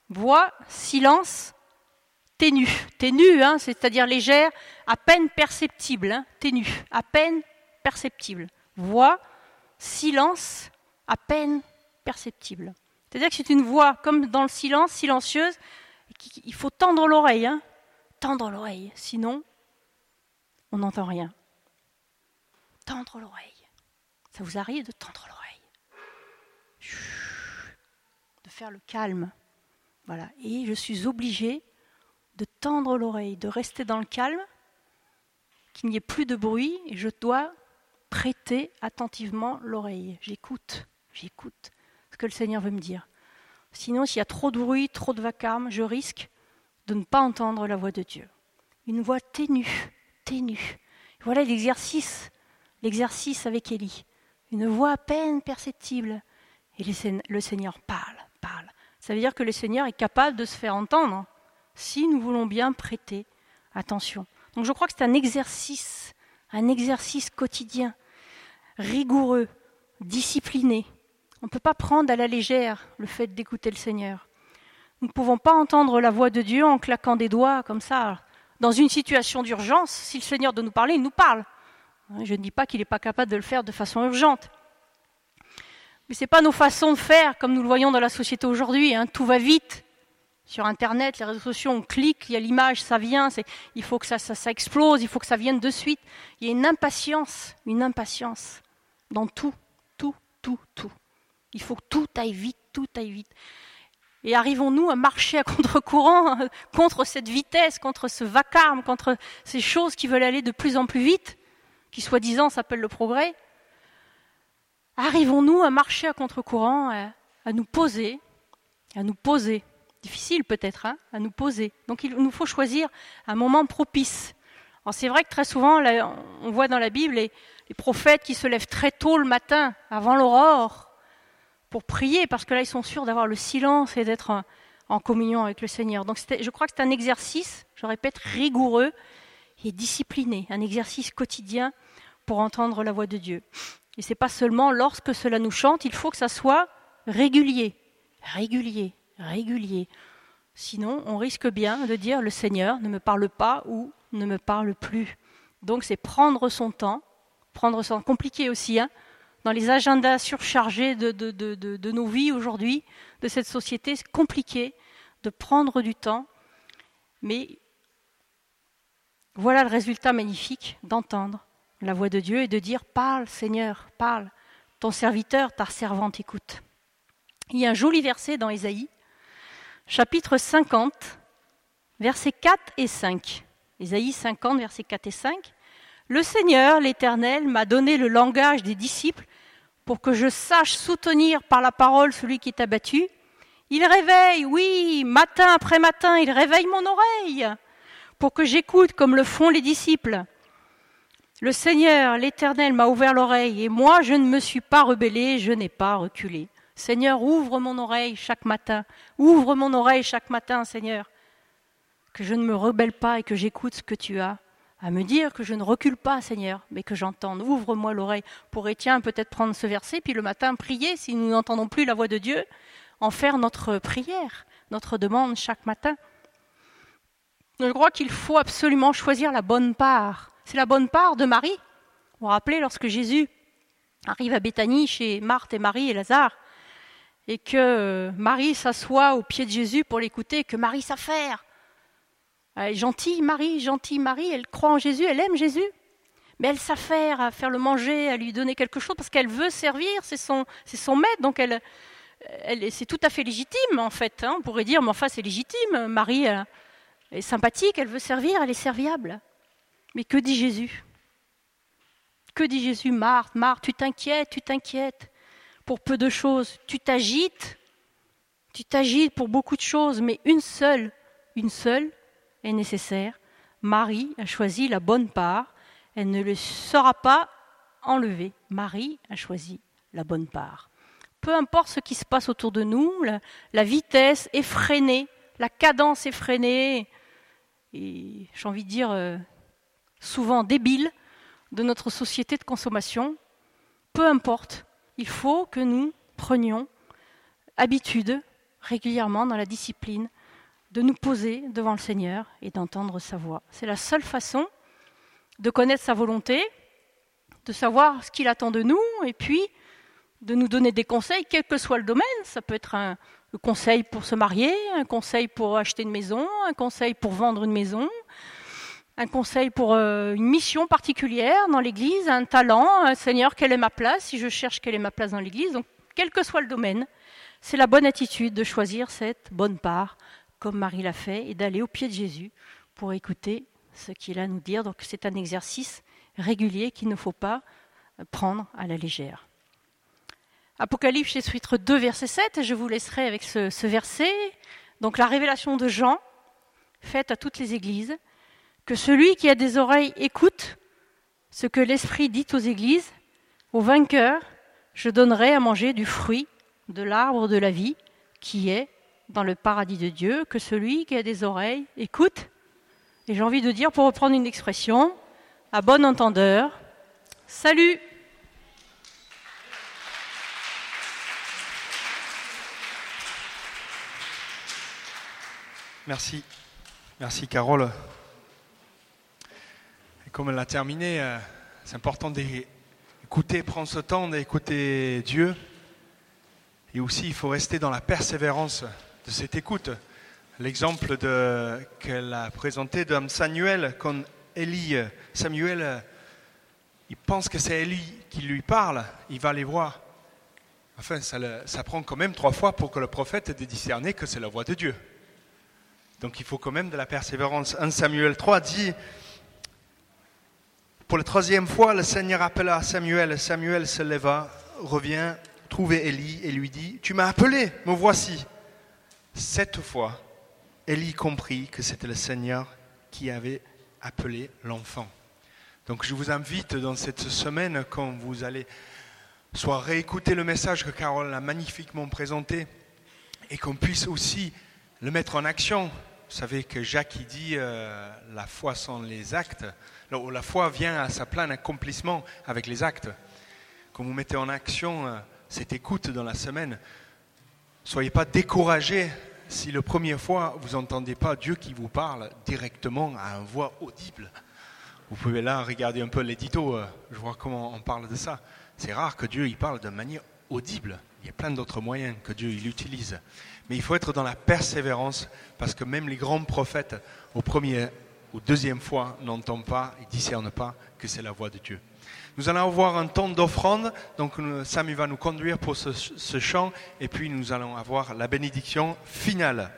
voix, silence, ténue. Ténue, hein, c'est-à-dire légère, à peine perceptible. Hein, ténue, à peine perceptible. Voix, silence, à peine perceptible. C'est-à-dire que c'est une voix comme dans le silence, silencieuse. Il faut tendre l'oreille, hein, tendre l'oreille, sinon on n'entend rien. Tendre l'oreille. Ça vous arrive de tendre l'oreille de faire le calme. Voilà. Et je suis obligée de tendre l'oreille, de rester dans le calme, qu'il n'y ait plus de bruit, et je dois prêter attentivement l'oreille. J'écoute, j'écoute ce que le Seigneur veut me dire. Sinon, s'il y a trop de bruit, trop de vacarme, je risque de ne pas entendre la voix de Dieu. Une voix ténue, ténue. Voilà l'exercice, l'exercice avec Élie. Une voix à peine perceptible, et le Seigneur parle, parle. Ça veut dire que le Seigneur est capable de se faire entendre si nous voulons bien prêter attention. Donc je crois que c'est un exercice, un exercice quotidien, rigoureux, discipliné. On ne peut pas prendre à la légère le fait d'écouter le Seigneur. Nous ne pouvons pas entendre la voix de Dieu en claquant des doigts comme ça. Dans une situation d'urgence, si le Seigneur doit nous parler, il nous parle. Je ne dis pas qu'il n'est pas capable de le faire de façon urgente. Mais ce n'est pas nos façons de faire comme nous le voyons dans la société aujourd'hui. Hein. Tout va vite. Sur Internet, les réseaux sociaux, on clique, il y a l'image, ça vient, il faut que ça, ça, explose, il faut que ça vienne de suite. Il y a une impatience, une impatience dans tout, tout, tout, tout. Il faut que tout aille vite, tout aille vite. Et arrivons-nous à marcher à contre-courant contre cette vitesse, contre ce vacarme, contre ces choses qui veulent aller de plus en plus vite, qui soi-disant s'appellent le progrès Arrivons-nous à marcher à contre-courant, à, nous poser, à nous poser Difficile peut-être, hein, à nous poser. Donc il nous faut choisir un moment propice. Alors c'est vrai que très souvent, on voit dans la Bible les prophètes qui se lèvent très tôt le matin, avant l'aurore, pour prier, parce que là, ils sont sûrs d'avoir le silence et d'être en, communion avec le Seigneur. Donc je crois que c'est un exercice, je répète, rigoureux et discipliné, un exercice quotidien pour entendre la voix de Dieu. Et c'est pas seulement lorsque cela nous chante, il faut que ça soit régulier, régulier, régulier. Sinon, on risque bien de dire le Seigneur ne me parle pas ou ne me parle plus. Donc c'est prendre son temps, prendre son temps compliqué aussi, hein, dans les agendas surchargés de, de, nos vies aujourd'hui, de cette société, c'est compliqué de prendre du temps, mais voilà le résultat magnifique d'entendre la voix de Dieu et de dire Parle Seigneur, parle, ton serviteur, ta servante écoute. Il y a un joli verset dans Ésaïe, chapitre 50, versets 4 et 5. Ésaïe 50, versets 4 et 5. Le Seigneur, l'Éternel, m'a donné le langage des disciples pour que je sache soutenir par la parole celui qui est abattu. Il réveille, oui, matin après matin, il réveille mon oreille pour que j'écoute comme le font les disciples. Le Seigneur, l'Éternel, m'a ouvert l'oreille et moi je ne me suis pas rebellé, je n'ai pas reculé. Seigneur, ouvre mon oreille chaque matin, ouvre mon oreille chaque matin, Seigneur, que je ne me rebelle pas et que j'écoute ce que tu as à me dire que je ne recule pas, Seigneur, mais que j'entende. Ouvre-moi l'oreille. Pour Étienne, peut-être prendre ce verset, puis le matin prier, si nous n'entendons plus la voix de Dieu, en faire notre prière, notre demande chaque matin. Je crois qu'il faut absolument choisir la bonne part. C'est la bonne part de Marie. Vous vous rappelez, lorsque Jésus arrive à Béthanie chez Marthe et Marie et Lazare, et que Marie s'assoit au pied de Jésus pour l'écouter, que Marie s'affaire elle est gentille Marie, gentille Marie, elle croit en Jésus, elle aime Jésus, mais elle s'affaire à faire le manger, à lui donner quelque chose parce qu'elle veut servir, c'est son, maître, donc elle, elle, c'est tout à fait légitime en fait. Hein. on pourrait dire, mais enfin c'est légitime, Marie est sympathique, elle veut servir, elle est serviable. Mais que dit Jésus? Que dit Jésus? Marthe, Marthe, tu t'inquiètes, tu t'inquiètes pour peu de choses, tu t'agites, tu t'agites pour beaucoup de choses, mais une seule, une seule, est nécessaire. Marie a choisi la bonne part. Elle ne le sera pas enlevée. Marie a choisi la bonne part. Peu importe ce qui se passe autour de nous, la, vitesse effrénée, la cadence effrénée, et j'ai envie de dire euh, souvent débile de notre société de consommation, peu importe, il faut que nous prenions habitude régulièrement dans la discipline de nous poser devant le Seigneur et d'entendre sa voix. C'est la seule façon de connaître sa volonté, de savoir ce qu'il attend de nous, et puis de nous donner des conseils, quel que soit le domaine. Ça peut être un, conseil pour se marier, un conseil pour acheter une maison, un conseil pour vendre une maison, un conseil pour euh, une mission particulière dans l'Église, un talent, un Seigneur, quelle est ma place, si je cherche quelle est ma place dans l'Église. Donc, quel que soit le domaine, c'est la bonne attitude de choisir cette bonne part comme Marie l'a fait, et d'aller au pied de Jésus pour écouter ce qu'il a à nous dire. Donc c'est un exercice régulier qu'il ne faut pas prendre à la légère. Apocalypse chapitre 2 verset 7, je vous laisserai avec ce, ce verset. Donc la révélation de Jean, faite à toutes les églises, que celui qui a des oreilles écoute ce que l'Esprit dit aux églises, aux vainqueurs, je donnerai à manger du fruit de l'arbre de la vie, qui est dans le paradis de Dieu que celui qui a des oreilles écoute. Et j'ai envie de dire, pour reprendre une expression, à bon entendeur, salut Merci. Merci Carole. Et comme elle a terminé, euh, C'est important d'écouter, prendre ce temps d'écouter Dieu. Et aussi, il faut rester dans la persévérance de cette écoute. L'exemple qu'elle a présenté d'homme Samuel, quand Élie, Samuel, il pense que c'est Élie qui lui parle, il va aller voir. Enfin, ça, ça, prend quand même trois fois pour que le prophète ait discerné que c'est la voix de Dieu. Donc il faut quand même de la persévérance. 1 Samuel 3 dit, pour la troisième fois, le Seigneur appela Samuel. Samuel se leva, revient, trouver Élie et lui dit, Tu m'as appelé, me voici. Cette fois, Élie comprit que c'était le Seigneur qui avait appelé l'enfant. Donc je vous invite dans cette semaine, quand vous allez soit réécouter le message que Carole a magnifiquement présenté, et qu'on puisse aussi le mettre en action. Vous savez que Jacques il dit euh, la foi sans les actes, la foi vient à sa plein accomplissement avec les actes. Quand vous mettez en action euh, cette écoute dans la semaine, soyez pas découragés si le première fois vous n'entendez pas Dieu qui vous parle directement à une voix audible. Vous pouvez là regarder un peu l'édito, euh, je vois comment on parle de ça. C'est rare que Dieu il parle de manière audible. Il y a plein d'autres moyens que Dieu il utilise. Mais il faut être dans la persévérance parce que même les grands prophètes, au premier ou deuxième fois, n'entendent pas et discernent pas que c'est la voix de Dieu. Nous allons avoir un temps d'offrande, donc Sam va nous conduire pour ce, chant, et puis nous allons avoir la bénédiction finale.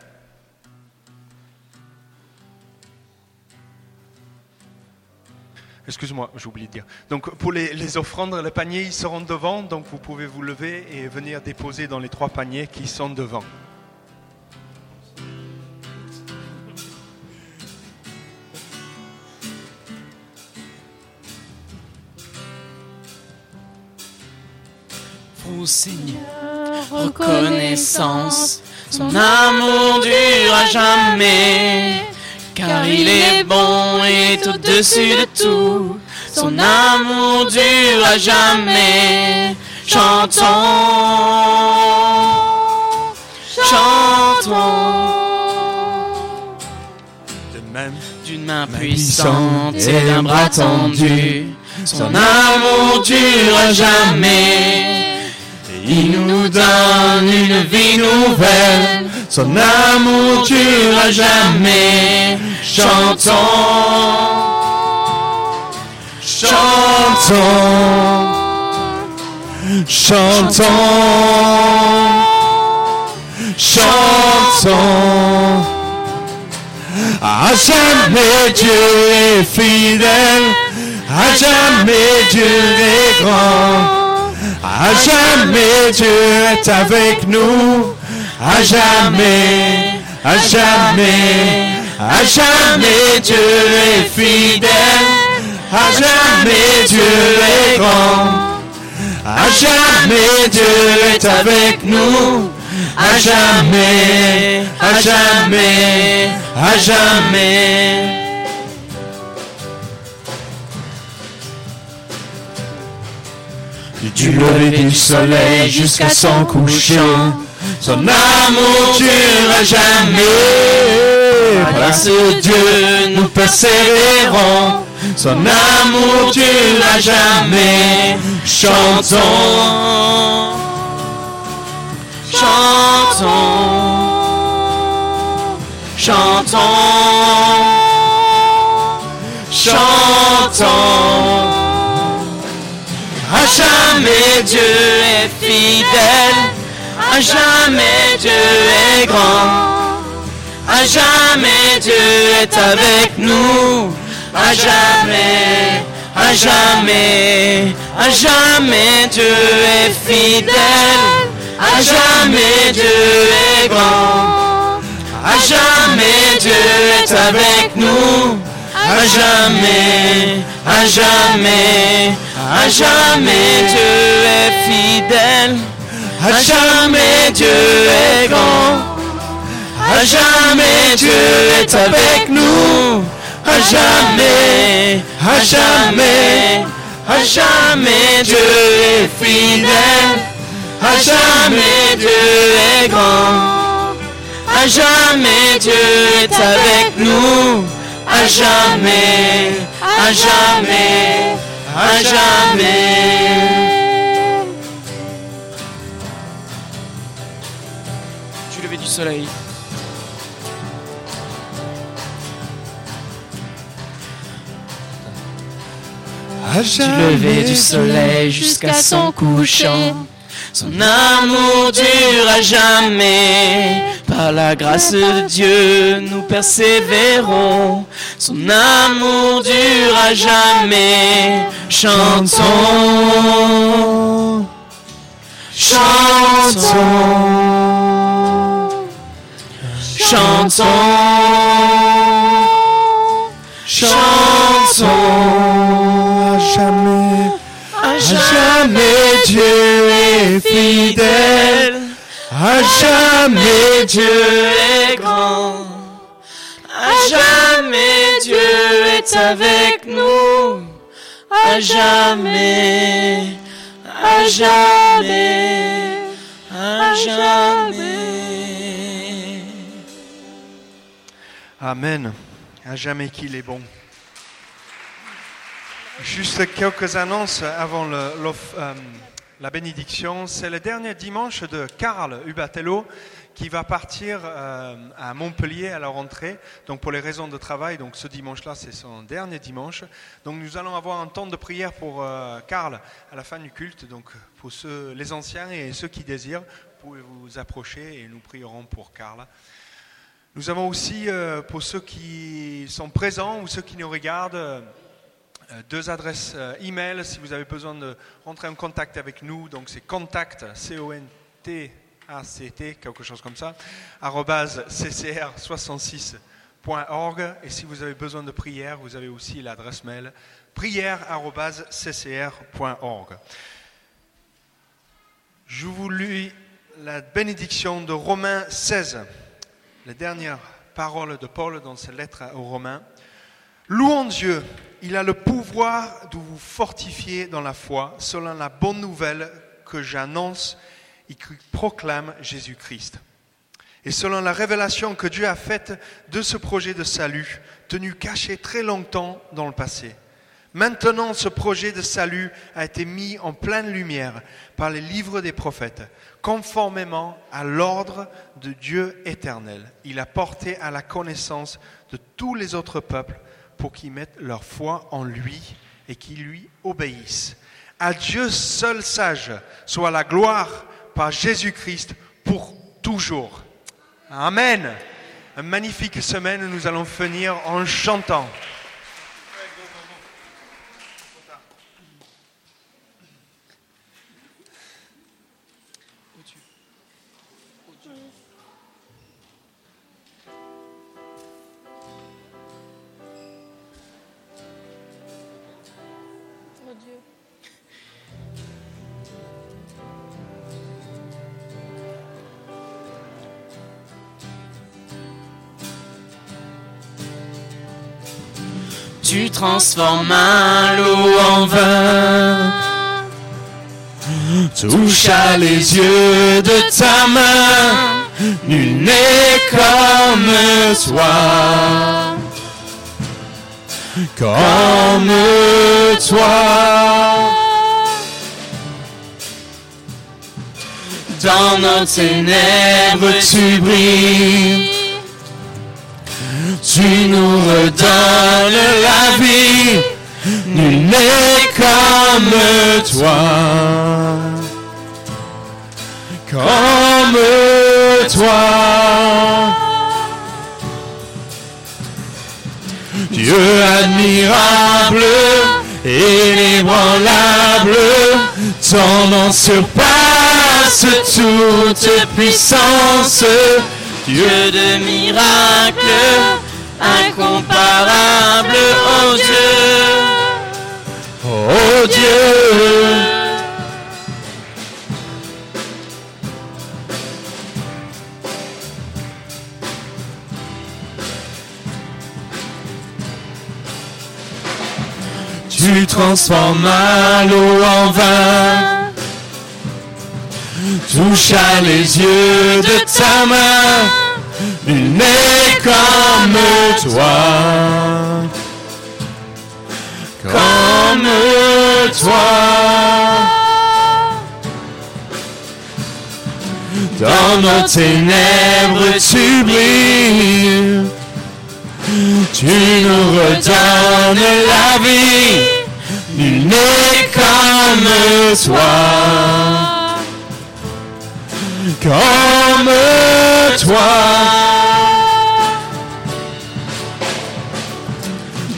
Excuse-moi, j'ai oublié de dire. Donc pour les, les, offrandes, les paniers, ils seront devant, donc vous pouvez vous lever et venir déposer dans les trois paniers qui sont devant. Seigneur, reconnaissance, son amour dure à jamais, car il est bon et au-dessus de tout, son amour dure à jamais. Chantons, chantons, d'une main puissante et d'un bras tendu, son amour dure à jamais. Il nous donne une vie nouvelle, son amour dure à jamais. Chantons, chantons, chantons, chantons. À jamais Dieu est fidèle, à jamais Dieu est grand. À jamais Dieu est avec nous. À jamais, à jamais, à jamais Dieu est fidèle. À jamais Dieu est grand. À jamais Dieu est avec nous. À jamais, à jamais, à jamais. Du lever du soleil jusqu'à son couchant, son amour dure jamais. Grâce Dieu, nous persévérons. Son amour dure jamais. Chantons, chantons, chantons, chantons. À jamais Dieu est fidèle, à jamais Dieu est grand, à jamais Dieu est avec nous, à jamais, à jamais, à jamais Dieu est fidèle, à jamais Dieu est grand, à jamais Dieu est avec nous, à jamais, à jamais. À jamais Dieu est fidèle. À jamais Dieu est grand. À jamais Dieu est avec nous. À jamais, à jamais, à jamais Dieu est fidèle. À jamais Dieu est grand. À jamais Dieu est avec nous. À jamais, à jamais. à jamais. Du lever du soleil. À Du lever du soleil jusqu'à son couchant. Son amour dure à jamais. Par la grâce de Dieu, nous persévérons. Son amour dure à jamais. Chantons. Chantons. Chantons. Chantons. à jamais, À jamais Dieu est fidèle. À jamais Dieu est grand. À jamais Dieu est avec nous. À jamais. À jamais. À jamais. Amen. À jamais qu'il est bon. Juste quelques annonces avant euh, la bénédiction. C'est le dernier dimanche de Karl Hubatello qui va partir euh, à Montpellier à la rentrée. Donc pour les raisons de travail, donc ce dimanche-là, c'est son dernier dimanche. Donc nous allons avoir un temps de prière pour euh, Karl à la fin du culte. Donc pour ceux, les anciens et ceux qui désirent, vous pouvez vous approcher et nous prierons pour Karl. Nous avons aussi, euh, pour ceux qui sont présents ou ceux qui nous regardent, deux adresses euh, email si vous avez besoin de rentrer en contact avec nous. Donc c'est contact, C-O-N-T-A-C-T, quelque chose comme ça, arrobase ccr66.org. Et si vous avez besoin de prière, vous avez aussi l'adresse mail prière arrobase ccr.org. Je vous lis la bénédiction de Romains 16 les dernières paroles de Paul dans cette lettre aux Romains. Louons Dieu, il a le pouvoir de vous fortifier dans la foi selon la bonne nouvelle que j'annonce et que proclame Jésus-Christ. Et selon la révélation que Dieu a faite de ce projet de salut, tenu caché très longtemps dans le passé. Maintenant, ce projet de salut a été mis en pleine lumière par les livres des prophètes, conformément à l'ordre de Dieu éternel. Il a porté à la connaissance de tous les autres peuples pour qu'ils mettent leur foi en lui et qu'ils lui obéissent. À Dieu seul sage soit la gloire par Jésus-Christ pour toujours. Amen. Magnifique semaine, nous allons finir en chantant. Tu transformes un lot en vin. Touche à les yeux de ta main. Nul n'est comme toi. Comme toi. Dans nos ténèbres, tu brilles. Tu nous redonnes la vie. Nul n'est comme toi. Comme toi. Dieu admirable inébranlable, ton nom surpasse toute puissance. Dieu de miracles, incomparable, oh Dieu, oh Dieu. Tu transformes l'eau en vin. Touche à les yeux de ta main. Nul n'est comme toi. Comme toi. Dans nos ténèbres, tu brilles. Tu nous redonnes la vie. Nul n'est comme toi. Comme toi.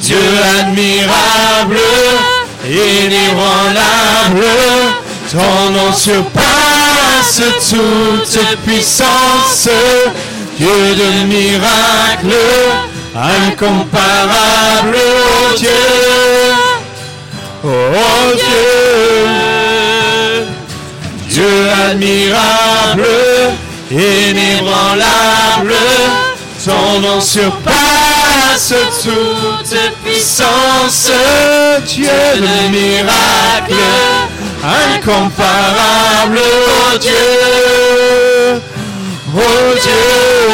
Dieu admirable, inébranlable, ton nom surpasse toute puissance, Dieu de miracles, incomparable, oh Dieu, oh Dieu, Dieu admirable, inébranlable, ton nom surpasse toute puissance, Dieu de miracles, incomparable, oh Dieu, oh Dieu.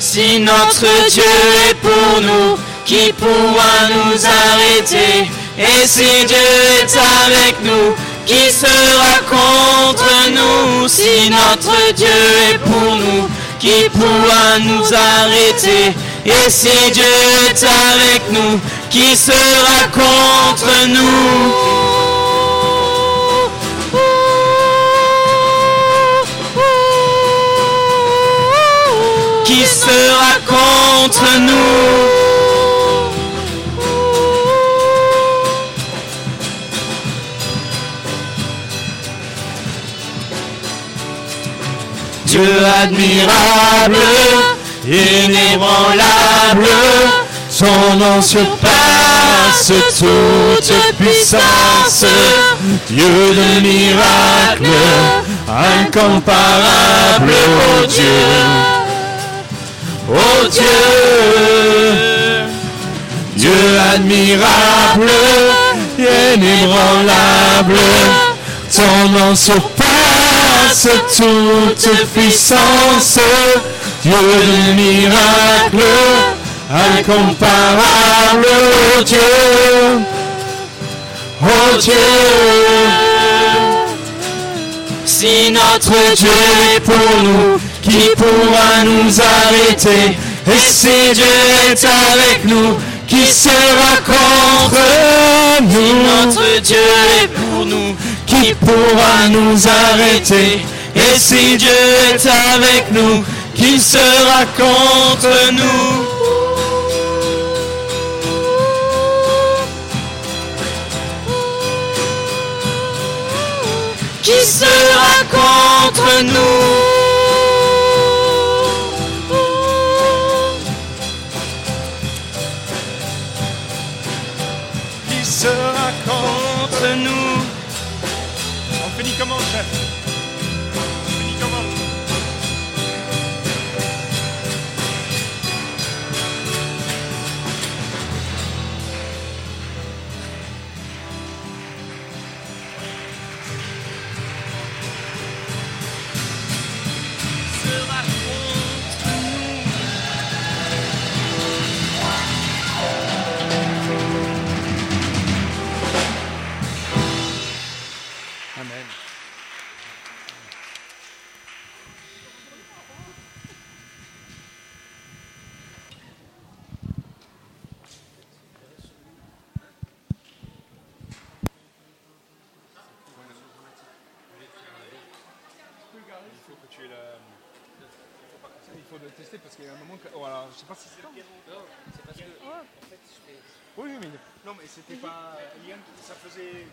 Si notre Dieu est pour nous, qui pourra nous arrêter. Et si Dieu est avec nous, qui sera contre nous Si notre Dieu est pour nous, qui pourra nous arrêter? Et si Dieu est avec nous, qui sera contre nous? Qui sera contre nous? Dieu admirable, inébranlable, son nom surpasse toute puissance. Dieu de miracles, incomparable, oh Dieu, oh Dieu, Dieu admirable, inébranlable, ton nom surpasse toute puissance, Dieu de miracles, incomparable, Dieu, oh Dieu. Si notre Dieu est pour nous, qui pourra nous arrêter? Et si Dieu est avec nous, qui sera contre nous? Si notre Dieu est pour nous, qui pourra nous arrêter. Et si Dieu est avec nous, qui sera contre nous? Qui sera contre nous? Sais pas si c'est... c'est parce que, en fait, je fais... Oui, oui, mais... Non, mais c'était pas... Yann, ça faisait